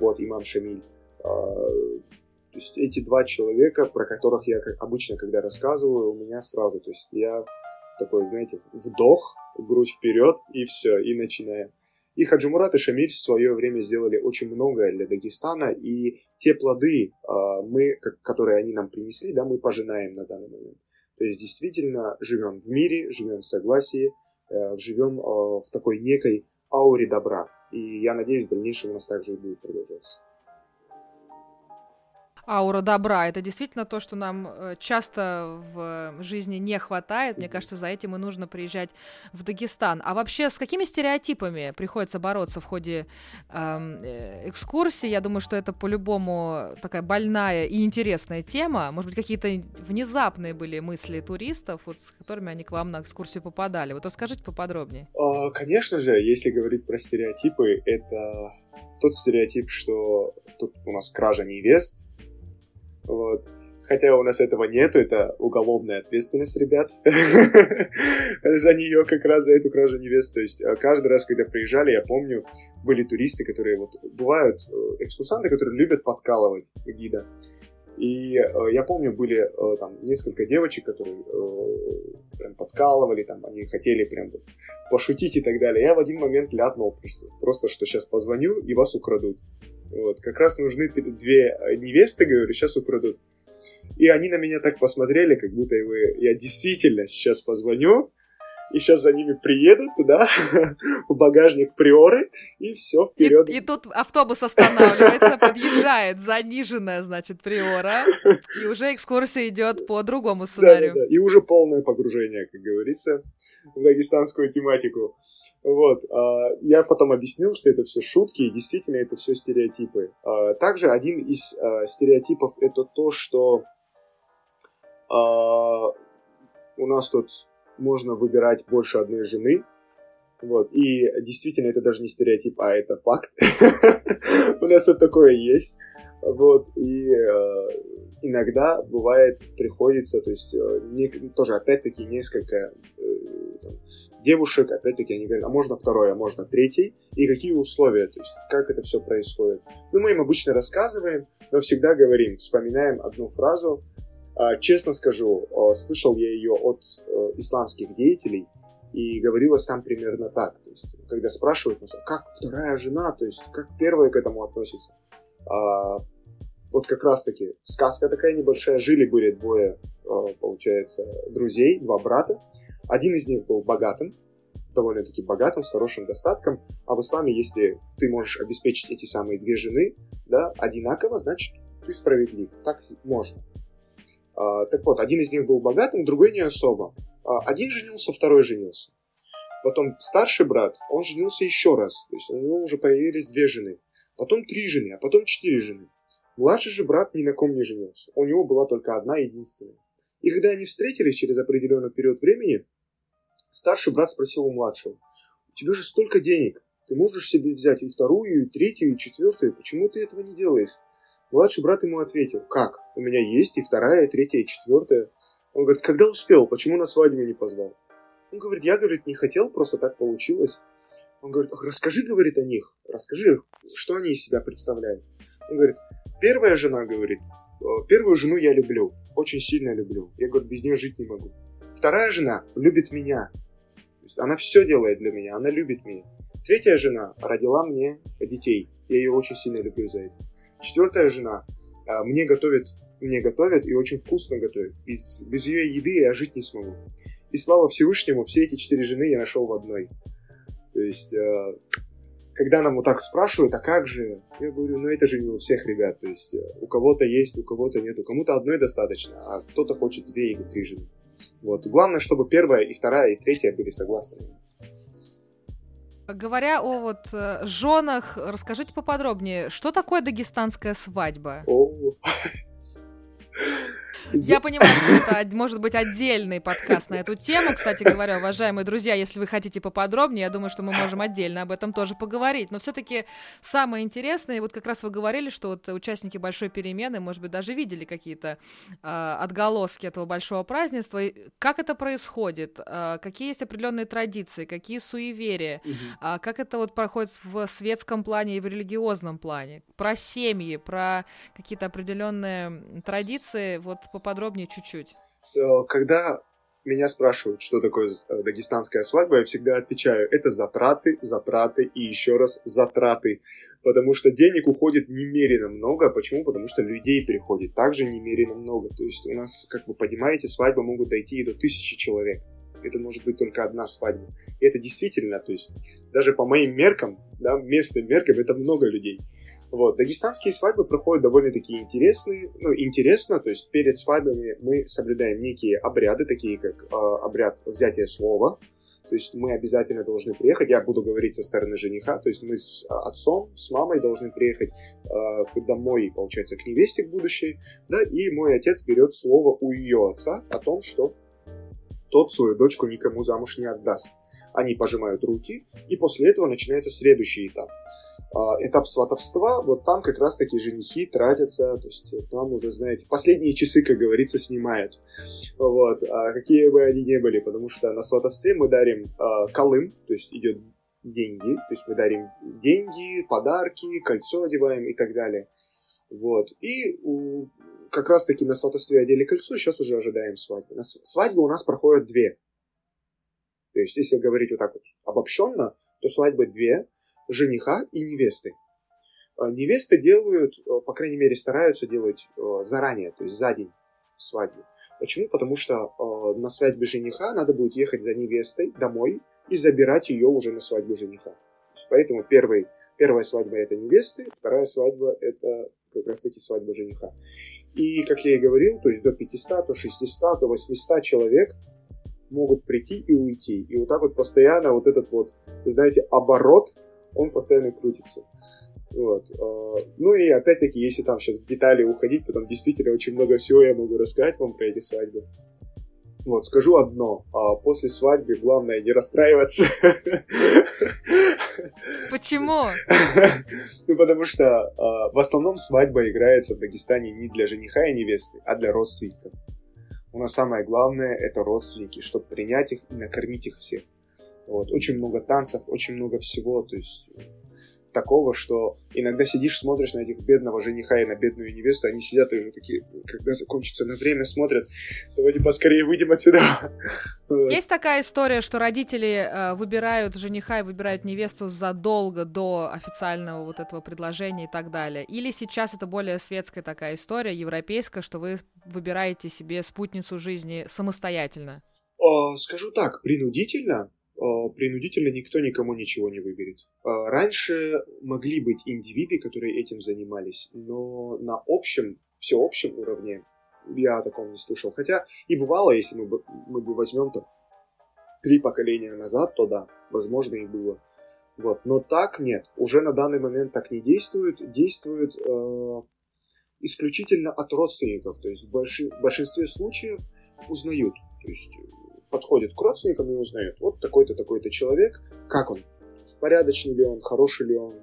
Speaker 2: вот, имам Шамиль. А, то есть эти два человека, про которых я обычно, когда рассказываю, у меня сразу, то есть я такой, знаете, вдох, грудь вперед, и все, и начинаем. И Хаджимурат и Шамиль в свое время сделали очень многое для Дагестана, и те плоды, а, мы, которые они нам принесли, да, мы пожинаем на данный момент. То есть действительно живем в мире, живем в согласии, э, живем а, в такой некой ауре добра. И я надеюсь, в дальнейшем у нас также и будет продолжаться
Speaker 1: аура добра. Это действительно то, что нам э, часто в жизни не хватает. Мне кажется, за этим и нужно приезжать в Дагестан. А вообще, с какими стереотипами приходится бороться в ходе эм, э, экскурсии? Я думаю, что это по-любому такая больная и интересная тема. Может быть, какие-то внезапные были мысли туристов, вот, с которыми они к вам на экскурсию попадали. Вот расскажите поподробнее.
Speaker 2: А, конечно же, если говорить про стереотипы, это тот стереотип, что тут у нас кража невест, вот. Хотя у нас этого нету, это уголовная ответственность ребят за нее, как раз за эту кражу невест. То есть а, каждый раз, когда приезжали, я помню, были туристы, которые вот бывают э, экскурсанты, которые любят подкалывать гида. И э, я помню, были э, там несколько девочек, которые э, прям подкалывали, там они хотели прям вот, пошутить и так далее. Я в один момент ляпнул просто, просто, что сейчас позвоню и вас украдут. Вот, как раз нужны две невесты, говорю, сейчас украдут. И они на меня так посмотрели, как будто вы, я действительно сейчас позвоню, и сейчас за ними приедут, да, в багажник приоры, и все вперед.
Speaker 1: И, и тут автобус останавливается, подъезжает заниженная, значит, приора, и уже экскурсия идет по другому сценарию.
Speaker 2: Да, да, да. И уже полное погружение, как говорится, в дагестанскую тематику. Вот. А, я потом объяснил, что это все шутки, и действительно это все стереотипы. А, также один из а, стереотипов это то, что у нас тут можно выбирать больше одной жены. Вот. И действительно, это даже не стереотип, а это факт. У нас тут такое есть. Вот. И иногда бывает, приходится, то есть э, тоже опять-таки несколько э, девушек, опять-таки они говорят, а можно второй, а можно третий, и какие условия, то есть как это все происходит. Ну, мы им обычно рассказываем, но всегда говорим, вспоминаем одну фразу, а, честно скажу, а, слышал я ее от э, исламских деятелей, и говорилось там примерно так. То есть, когда спрашивают, ну, как вторая жена, то есть как первая к этому относится. А, вот как раз-таки сказка такая небольшая. Жили-были двое, а, получается, друзей, два брата. Один из них был богатым, довольно-таки богатым, с хорошим достатком. А в исламе, если ты можешь обеспечить эти самые две жены, да, одинаково, значит, ты справедлив. Так можно. А, так вот, один из них был богатым, другой не особо. А, один женился, второй женился. Потом старший брат, он женился еще раз. То есть у него уже появились две жены. Потом три жены, а потом четыре жены. Младший же брат ни на ком не женился. У него была только одна единственная. И когда они встретились через определенный период времени, старший брат спросил у младшего, «У тебя же столько денег, ты можешь себе взять и вторую, и третью, и четвертую, почему ты этого не делаешь?» Младший брат ему ответил, как? У меня есть и вторая, и третья, и четвертая. Он говорит, когда успел? Почему на свадьбу не позвал? Он говорит, я, говорит, не хотел, просто так получилось. Он говорит, расскажи, говорит, о них. Расскажи, что они из себя представляют. Он говорит, первая жена, говорит, «Э, первую жену я люблю, очень сильно люблю. Я, говорю, без нее жить не могу. Вторая жена любит меня. То есть она все делает для меня, она любит меня. Третья жена родила мне детей. Я ее очень сильно люблю за это. Четвертая жена а, мне готовит, мне готовит и очень вкусно готовит. Без, без ее еды я жить не смогу. И слава Всевышнему, все эти четыре жены я нашел в одной. То есть, а, когда нам вот так спрашивают, а как же? Я говорю, ну это же не у всех ребят. То есть, у кого-то есть, у кого-то нет. Кому-то одной достаточно, а кто-то хочет две или три жены. Вот. Главное, чтобы первая и вторая и третья были согласны.
Speaker 1: Говоря о вот э, женах, расскажите поподробнее, что такое дагестанская свадьба?
Speaker 2: О,
Speaker 1: я понимаю, что это может быть отдельный подкаст на эту тему. Кстати говоря, уважаемые друзья, если вы хотите поподробнее, я думаю, что мы можем отдельно об этом тоже поговорить. Но все-таки самое интересное, вот как раз вы говорили, что вот участники большой перемены, может быть, даже видели какие-то э, отголоски этого большого празднества. Как это происходит? Э, какие есть определенные традиции? Какие суеверия? Угу. Э, как это вот проходит в светском плане и в религиозном плане? Про семьи, про какие-то определенные традиции. Вот поподробнее чуть-чуть.
Speaker 2: Э, когда меня спрашивают, что такое э, дагестанская свадьба, я всегда отвечаю, это затраты, затраты и еще раз затраты. Потому что денег уходит немерено много. Почему? Потому что людей приходит также немерено много. То есть у нас, как вы понимаете, свадьбы могут дойти и до тысячи человек. Это может быть только одна свадьба. И это действительно, то есть даже по моим меркам, да, местным меркам, это много людей. Вот, дагестанские свадьбы проходят довольно-таки интересные, ну, интересно, то есть перед свадьбами мы соблюдаем некие обряды, такие как э, обряд взятия слова, то есть мы обязательно должны приехать, я буду говорить со стороны жениха, то есть мы с отцом, с мамой должны приехать э, домой, получается, к невесте к будущей, да, и мой отец берет слово у ее отца о том, что тот свою дочку никому замуж не отдаст. Они пожимают руки, и после этого начинается следующий этап – а, этап сватовства, вот там как раз-таки женихи тратятся, то есть там уже, знаете, последние часы, как говорится, снимают. Вот, а какие бы они ни были, потому что на сватовстве мы дарим а, колым, то есть идет деньги, то есть мы дарим деньги, подарки, кольцо одеваем и так далее. Вот, и у, как раз-таки на сватовстве одели кольцо, сейчас уже ожидаем свадьбы. На свадьбы у нас проходят две. То есть, если говорить вот так вот обобщенно, то свадьбы две, жениха и невесты. А, невесты делают, э, по крайней мере, стараются делать э, заранее, то есть за день свадьбы. Почему? Потому что э, на свадьбе жениха надо будет ехать за невестой домой и забирать ее уже на свадьбу жениха. Поэтому первый, первая свадьба это невесты, вторая свадьба это как раз таки свадьба жениха. И, как я и говорил, то есть до 500, до 600, до 800 человек могут прийти и уйти. И вот так вот постоянно вот этот вот, знаете, оборот, он постоянно крутится. Вот. А, ну и опять-таки, если там сейчас в детали уходить, то там действительно очень много всего я могу рассказать вам про эти свадьбы. Вот, скажу одно. А после свадьбы главное не расстраиваться.
Speaker 1: Почему?
Speaker 2: Ну, потому что а, в основном свадьба играется в Дагестане не для жениха и невесты, а для родственников. У нас самое главное — это родственники, чтобы принять их и накормить их всех. Вот. Очень много танцев, очень много всего. То есть такого, что иногда сидишь, смотришь на этих бедного жениха и на бедную невесту, они сидят и уже такие, когда закончится на время, смотрят, давайте поскорее выйдем отсюда.
Speaker 1: Есть такая история, что родители э, выбирают жениха и выбирают невесту задолго до официального вот этого предложения и так далее. Или сейчас это более светская такая история, европейская, что вы выбираете себе спутницу жизни самостоятельно?
Speaker 2: Скажу так, принудительно а, принудительно никто никому ничего не выберет. А, раньше могли быть индивиды, которые этим занимались, но на общем, всеобщем уровне я о таком не слышал. Хотя и бывало, если мы, мы бы возьмем там три поколения назад, то да, возможно и было. Вот. Но так нет, уже на данный момент так не действует. Действует э, исключительно от родственников. То есть в, больши, в большинстве случаев узнают. То есть подходит к родственникам и узнает, вот такой-то, такой-то человек, как он, порядочный ли он, хороший ли он,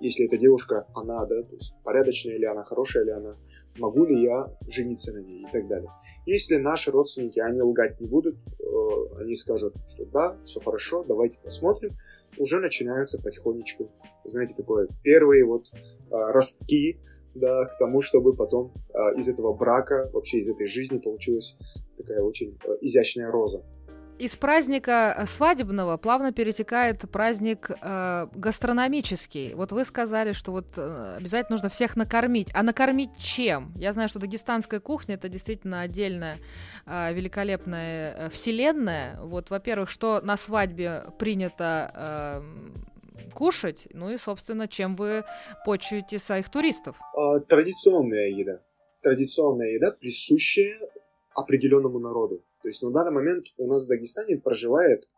Speaker 2: если это девушка, она, да, то есть порядочная ли она, хорошая ли она, могу ли я жениться на ней? и так далее. Если наши родственники, они лгать не будут, э, они скажут, что да, все хорошо, давайте посмотрим, уже начинаются потихонечку, знаете, такое первые вот э, ростки да, к тому, чтобы потом э, из этого брака, вообще из этой жизни получилась такая очень э, изящная роза.
Speaker 1: Из праздника э, свадебного плавно перетекает праздник э, гастрономический. Вот вы сказали, что вот э, обязательно нужно всех накормить. А накормить чем? Я знаю, что дагестанская кухня это действительно отдельная э, великолепная э, вселенная. Вот, во-первых, что на свадьбе принято э, кушать, ну и, собственно, чем вы почуете своих туристов?
Speaker 2: А, традиционная еда. Традиционная еда, присущая определенному народу. То есть на данный момент у нас в Дагестане проживает,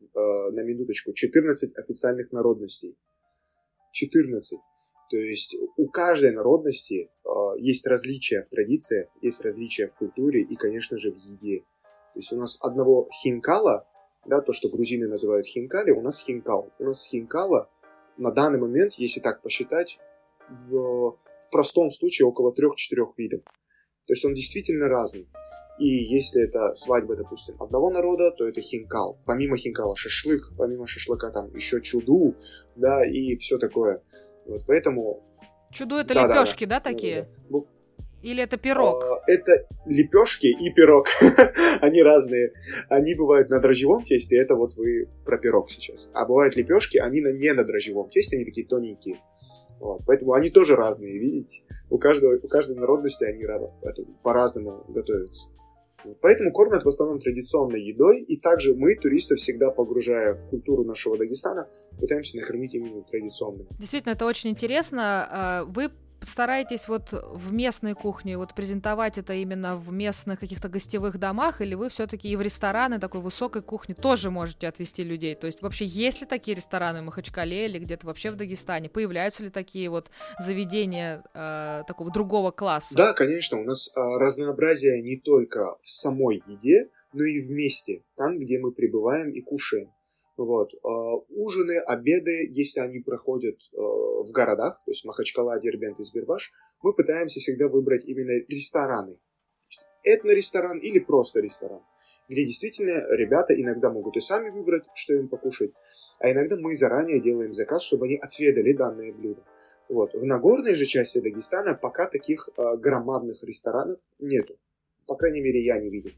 Speaker 2: э, на минуточку, 14 официальных народностей. 14. То есть у каждой народности э, есть различия в традициях, есть различия в культуре и, конечно же, в еде. То есть у нас одного хинкала да, то, что грузины называют хинкали, у нас хинкал. У нас хинкала на данный момент, если так посчитать, в, в простом случае около трех-четырех видов. То есть он действительно разный. И если это свадьба, допустим, одного народа, то это хинкал. Помимо хинкала шашлык, помимо шашлыка там еще чуду, да, и все такое. Вот поэтому...
Speaker 1: Чуду это да, лепешки, да, да, да такие? Да, да. Или это пирог? А,
Speaker 2: это лепешки и пирог. они разные. Они бывают на дрожжевом тесте, это вот вы про пирог сейчас. А бывают лепешки, они не на дрожжевом тесте, они такие тоненькие. Вот. Поэтому они тоже разные, видите? У, каждого, у каждой народности они по-разному готовятся. Поэтому кормят в основном традиционной едой, и также мы, туристов, всегда погружая в культуру нашего Дагестана, пытаемся накормить именно традиционной.
Speaker 1: Действительно, это очень интересно. А, вы стараетесь вот в местной кухне вот презентовать это именно в местных каких-то гостевых домах, или вы все-таки и в рестораны такой высокой кухни тоже можете отвести людей? То есть вообще есть ли такие рестораны в Махачкале или где-то вообще в Дагестане? Появляются ли такие вот заведения э, такого другого класса?
Speaker 2: Да, конечно, у нас э, разнообразие не только в самой еде, но и вместе, там, где мы пребываем и кушаем. Вот. А, ужины, обеды, если они проходят э, в городах, то есть Махачкала, Дербент и Сбербаш, мы пытаемся всегда выбрать именно рестораны. Этно-ресторан или просто ресторан, где действительно ребята иногда могут и сами выбрать, что им покушать, а иногда мы заранее делаем заказ, чтобы они отведали данное блюдо. Вот. В Нагорной же части Дагестана пока таких э, громадных ресторанов нету. По крайней мере, я не видел.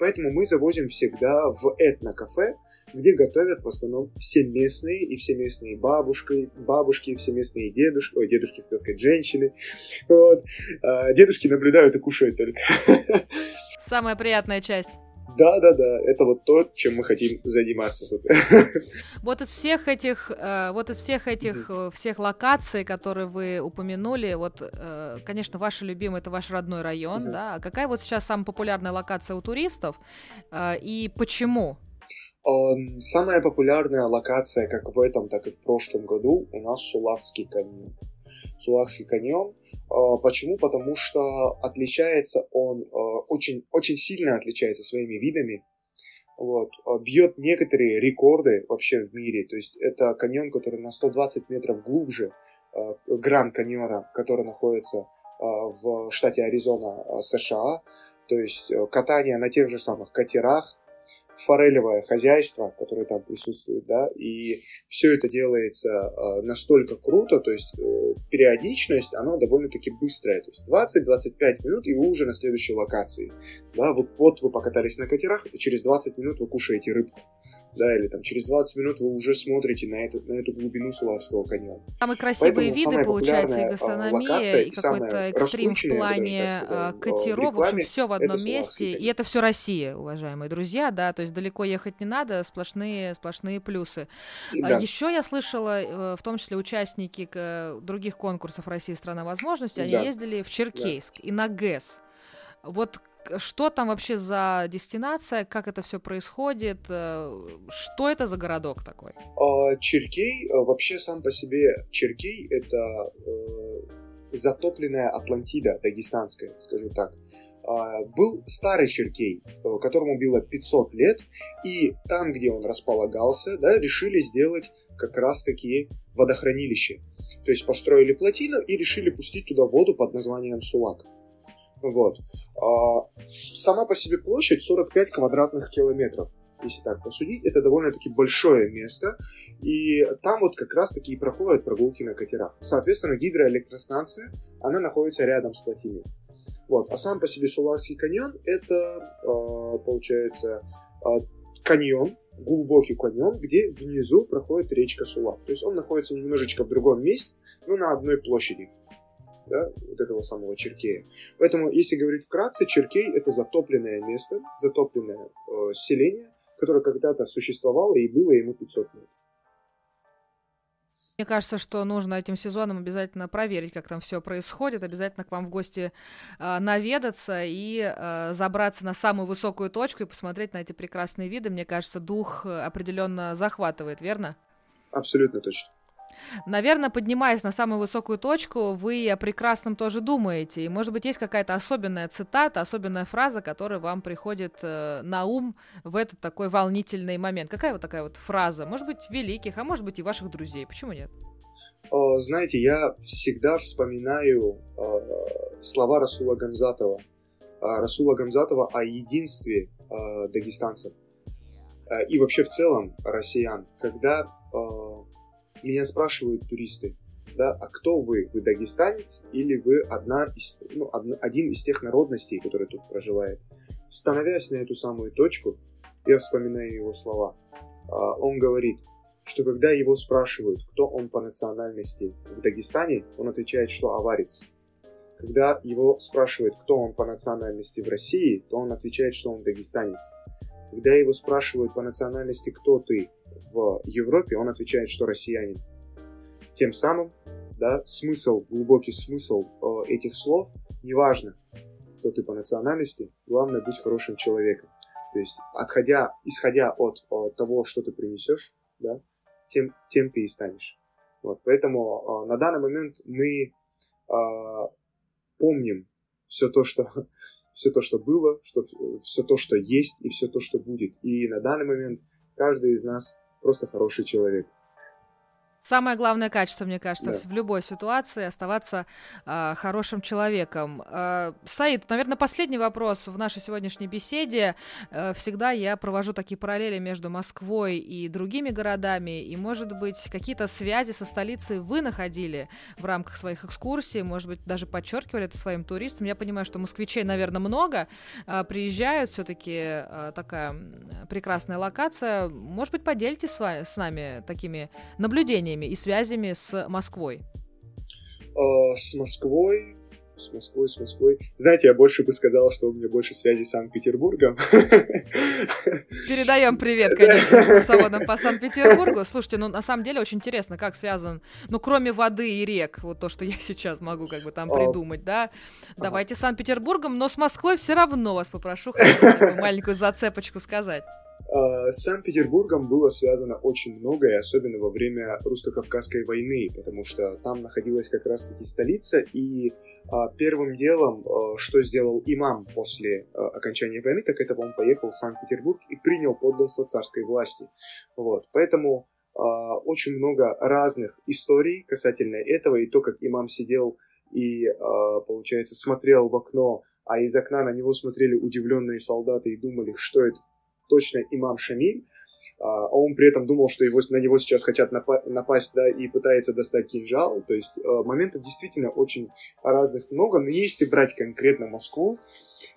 Speaker 2: Поэтому мы завозим всегда в этно-кафе, где готовят в основном все местные, и все местные бабушки, бабушки, все местные дедушки, ой, дедушки, хотел сказать, женщины. Вот. А дедушки наблюдают и кушают только.
Speaker 1: Самая приятная часть.
Speaker 2: Да, да, да, это вот то, чем мы хотим заниматься тут.
Speaker 1: Вот из всех этих, э, вот из всех этих э, всех локаций, которые вы упомянули, вот, э, конечно, ваша любимая это ваш родной район, да. А какая вот сейчас самая популярная локация у туристов и почему?
Speaker 2: Самая популярная локация, как в этом, так и в прошлом году, у нас Сулавский каньон. Сулавский каньон. Почему? Потому что отличается он очень, очень сильно отличается своими видами. Вот. Бьет некоторые рекорды вообще в мире. То есть это каньон, который на 120 метров глубже Гранд каньона, который находится в штате Аризона, США. То есть э, катание на тех же самых катерах, форелевое хозяйство, которое там присутствует, да, и все это делается э, настолько круто, то есть э, периодичность, она довольно-таки быстрая, то есть 20-25 минут, и вы уже на следующей локации, да, вот, вот вы покатались на катерах, и через 20 минут вы кушаете рыбку, да, или там через 20 минут вы уже смотрите на эту, на эту глубину Сулавского каньона.
Speaker 1: Самые красивые Поэтому виды, получается, и а, гастрономия, и какой-то экстрим в плане сказал, а, катеров, в, общем, все в одном месте, и это все Россия, уважаемые друзья, да, то есть далеко ехать не надо, сплошные, сплошные плюсы. А да. Еще я слышала, э, в том числе участники других конкурсов России «Страна возможностей», они да. ездили в Черкейск да. и на ГЭС. Вот что там вообще за дестинация, как это все происходит, э, что это за городок такой?
Speaker 2: А, Черкей, э, вообще сам по себе Черкей это э, затопленная Атлантида дагестанская, скажу так. А, был старый Черкей, которому было 500 лет, и там, где он располагался, да, решили сделать как раз-таки водохранилище. То есть построили плотину и решили пустить туда воду под названием Сулак. Вот. А, сама по себе площадь 45 квадратных километров. Если так посудить, это довольно-таки большое место, и там вот как раз-таки и проходят прогулки на катерах. Соответственно, гидроэлектростанция, она находится рядом с плотиной. Вот. А сам по себе Суларский каньон это, а, получается, а, каньон, глубокий каньон, где внизу проходит речка Сулак. То есть он находится немножечко в другом месте, но на одной площади да, вот этого самого Черкея. Поэтому, если говорить вкратце, Черкей — это затопленное место, затопленное э, селение, которое когда-то существовало и было ему 500 лет.
Speaker 1: Мне кажется, что нужно этим сезоном обязательно проверить, как там все происходит, обязательно к вам в гости э, наведаться и э, забраться на самую высокую точку и посмотреть на эти прекрасные виды. Мне кажется, дух определенно захватывает, верно?
Speaker 2: Абсолютно точно.
Speaker 1: Наверное, поднимаясь на самую высокую точку, вы о прекрасном тоже думаете. И, может быть, есть какая-то особенная цитата, особенная фраза, которая вам приходит э, на ум в этот такой волнительный момент. Какая вот такая вот фраза? Может быть, великих, а может быть, и ваших друзей. Почему нет?
Speaker 2: О, знаете, я всегда вспоминаю э, слова Расула Гамзатова. Э, Расула Гамзатова о единстве э, дагестанцев э, и вообще в целом россиян, когда э, меня спрашивают туристы, да, а кто вы? Вы дагестанец или вы одна из, ну, одна, один из тех народностей, которые тут проживает? Становясь на эту самую точку, я вспоминаю его слова. А, он говорит, что когда его спрашивают, кто он по национальности в Дагестане, он отвечает, что аварец. Когда его спрашивают, кто он по национальности в России, то он отвечает, что он дагестанец. Когда его спрашивают по национальности, кто ты в Европе, он отвечает, что россиянин. Тем самым, да, смысл, глубокий смысл э, этих слов, неважно, кто ты по национальности, главное быть хорошим человеком. То есть, отходя, исходя от, от того, что ты принесешь, да, тем, тем ты и станешь. Вот, поэтому э, на данный момент мы э, помним все то, что все то, что было, что, все то, что есть и все то, что будет. И на данный момент каждый из нас просто хороший человек.
Speaker 1: Самое главное качество, мне кажется, да. в любой ситуации оставаться э, хорошим человеком. Э, Саид, наверное, последний вопрос в нашей сегодняшней беседе. Э, всегда я провожу такие параллели между Москвой и другими городами, и, может быть, какие-то связи со столицей вы находили в рамках своих экскурсий, может быть, даже подчеркивали это своим туристам. Я понимаю, что москвичей, наверное, много, э, приезжают, все-таки э, такая прекрасная локация. Может быть, поделитесь с, вами, с нами такими наблюдениями и связями с Москвой?
Speaker 2: Э, с Москвой, с Москвой, с Москвой. Знаете, я больше бы сказал, что у меня больше связи с Санкт-Петербургом.
Speaker 1: Передаем привет, конечно, заводам по Санкт-Петербургу. Слушайте, ну на самом деле очень интересно, как связан, ну кроме воды и рек, вот то, что я сейчас могу как бы там а. придумать, да. Давайте с Санкт-Петербургом, но с Москвой все равно вас попрошу маленькую зацепочку сказать.
Speaker 2: А, с Санкт-Петербургом было связано очень многое, особенно во время русско-кавказской войны, потому что там находилась как раз-таки столица, и а, первым делом, а, что сделал имам после окончания войны, так это он поехал в Санкт-Петербург и принял подданство царской власти. Вот. Поэтому очень много разных историй касательно этого, и то, как имам сидел и, получается, смотрел в окно, а из окна на него смотрели удивленные солдаты и думали, что это точно имам Шамиль, а, а он при этом думал, что его, на него сейчас хотят напа- напасть, да, и пытается достать кинжал. То есть а, моментов действительно очень разных много, но если брать конкретно Москву,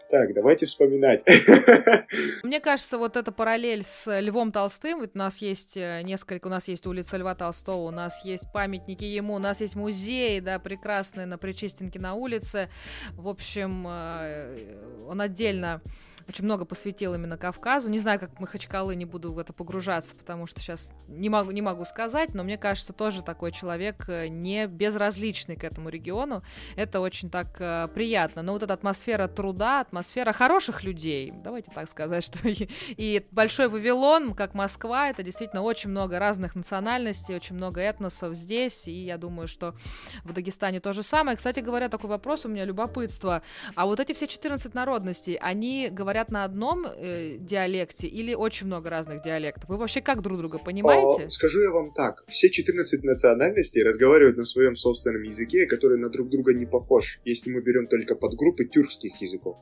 Speaker 2: так, давайте вспоминать.
Speaker 1: Мне кажется, вот эта параллель с Львом Толстым, ведь у нас есть э, несколько, у нас есть улица Льва Толстого, у нас есть памятники ему, у нас есть музей, да, прекрасный на Причистенке на улице. В общем, э, он отдельно очень много посвятил именно Кавказу. Не знаю, как Махачкалы, не буду в это погружаться, потому что сейчас не могу, не могу сказать, но мне кажется, тоже такой человек э, не безразличный к этому региону. Это очень так э, приятно. Но вот эта атмосфера труда, атмосфера хороших людей, давайте так сказать, что и, и большой Вавилон, как Москва, это действительно очень много разных национальностей, очень много этносов здесь, и я думаю, что в Дагестане то же самое. Кстати говоря, такой вопрос у меня любопытство. А вот эти все 14 народностей, они говорят говорят на одном э, диалекте или очень много разных диалектов? Вы вообще как друг друга понимаете?
Speaker 2: О, скажу я вам так. Все 14 национальностей разговаривают на своем собственном языке, который на друг друга не похож, если мы берем только подгруппы тюркских языков.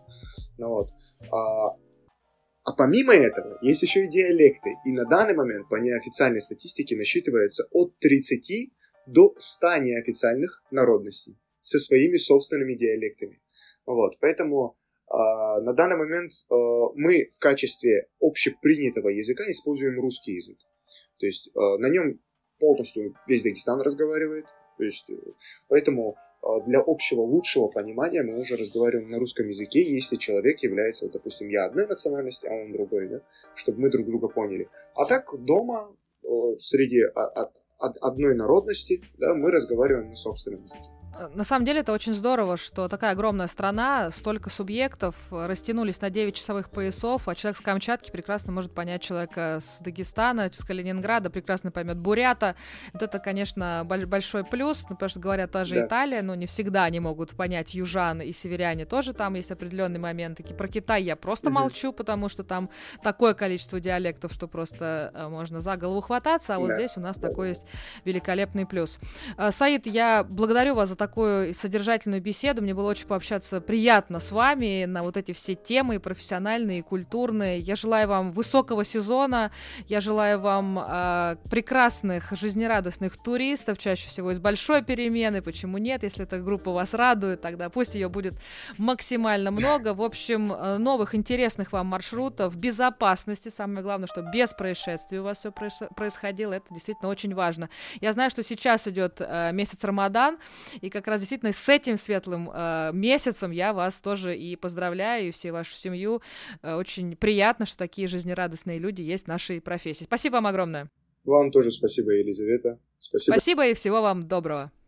Speaker 2: Ну, вот. а, а помимо этого, есть еще и диалекты. И на данный момент, по неофициальной статистике, насчитывается от 30 до 100 неофициальных народностей со своими собственными диалектами. Вот, поэтому на данный момент а, мы в качестве общепринятого языка используем русский язык. То есть а, на нем полностью весь Дагестан разговаривает. То есть, э, поэтому для общего лучшего понимания мы уже разговариваем на русском языке, если человек является, вот, допустим, я одной национальности, а он другой, да, чтобы мы друг друга поняли. А так дома среди одной народности да, мы разговариваем на собственном языке.
Speaker 1: Э, на самом деле это очень здорово, что такая огромная страна, столько субъектов э, растянулись на 9 часовых поясов, а человек с Камчатки прекрасно может понять человека с Дагестана, с Калининграда, прекрасно поймет бурята. Вот это, конечно, большой плюс, ну, потому что говорят тоже да. Италия, но не всегда они могут понять южан и северяне тоже там есть определенные моменты. Про Китай я просто угу. молчу, потому что там такое количество диалектов, что просто э, можно за голову хвататься, а вот да. здесь у нас да. такой есть великолепный плюс. Саид, я благодарю вас за такую содержательную беседу. Мне было очень пообщаться приятно с вами на вот эти все темы профессиональные, и культурные. Я желаю вам высокого сезона. Я желаю вам э, прекрасных, жизнерадостных туристов, чаще всего из большой перемены. Почему нет? Если эта группа вас радует, тогда пусть ее будет максимально много. В общем, э, новых интересных вам маршрутов, безопасности. Самое главное, что без происшествий у вас все происходило. Это действительно очень важно. Я знаю, что сейчас идет э, месяц Рамадан, и как раз действительно с этим светлым э, месяцем я вас тоже и поздравляю, и всю вашу семью. Э, очень приятно, что такие жизнерадостные люди есть в нашей профессии. Спасибо вам огромное.
Speaker 2: Вам тоже спасибо, Елизавета.
Speaker 1: Спасибо. Спасибо и всего вам доброго.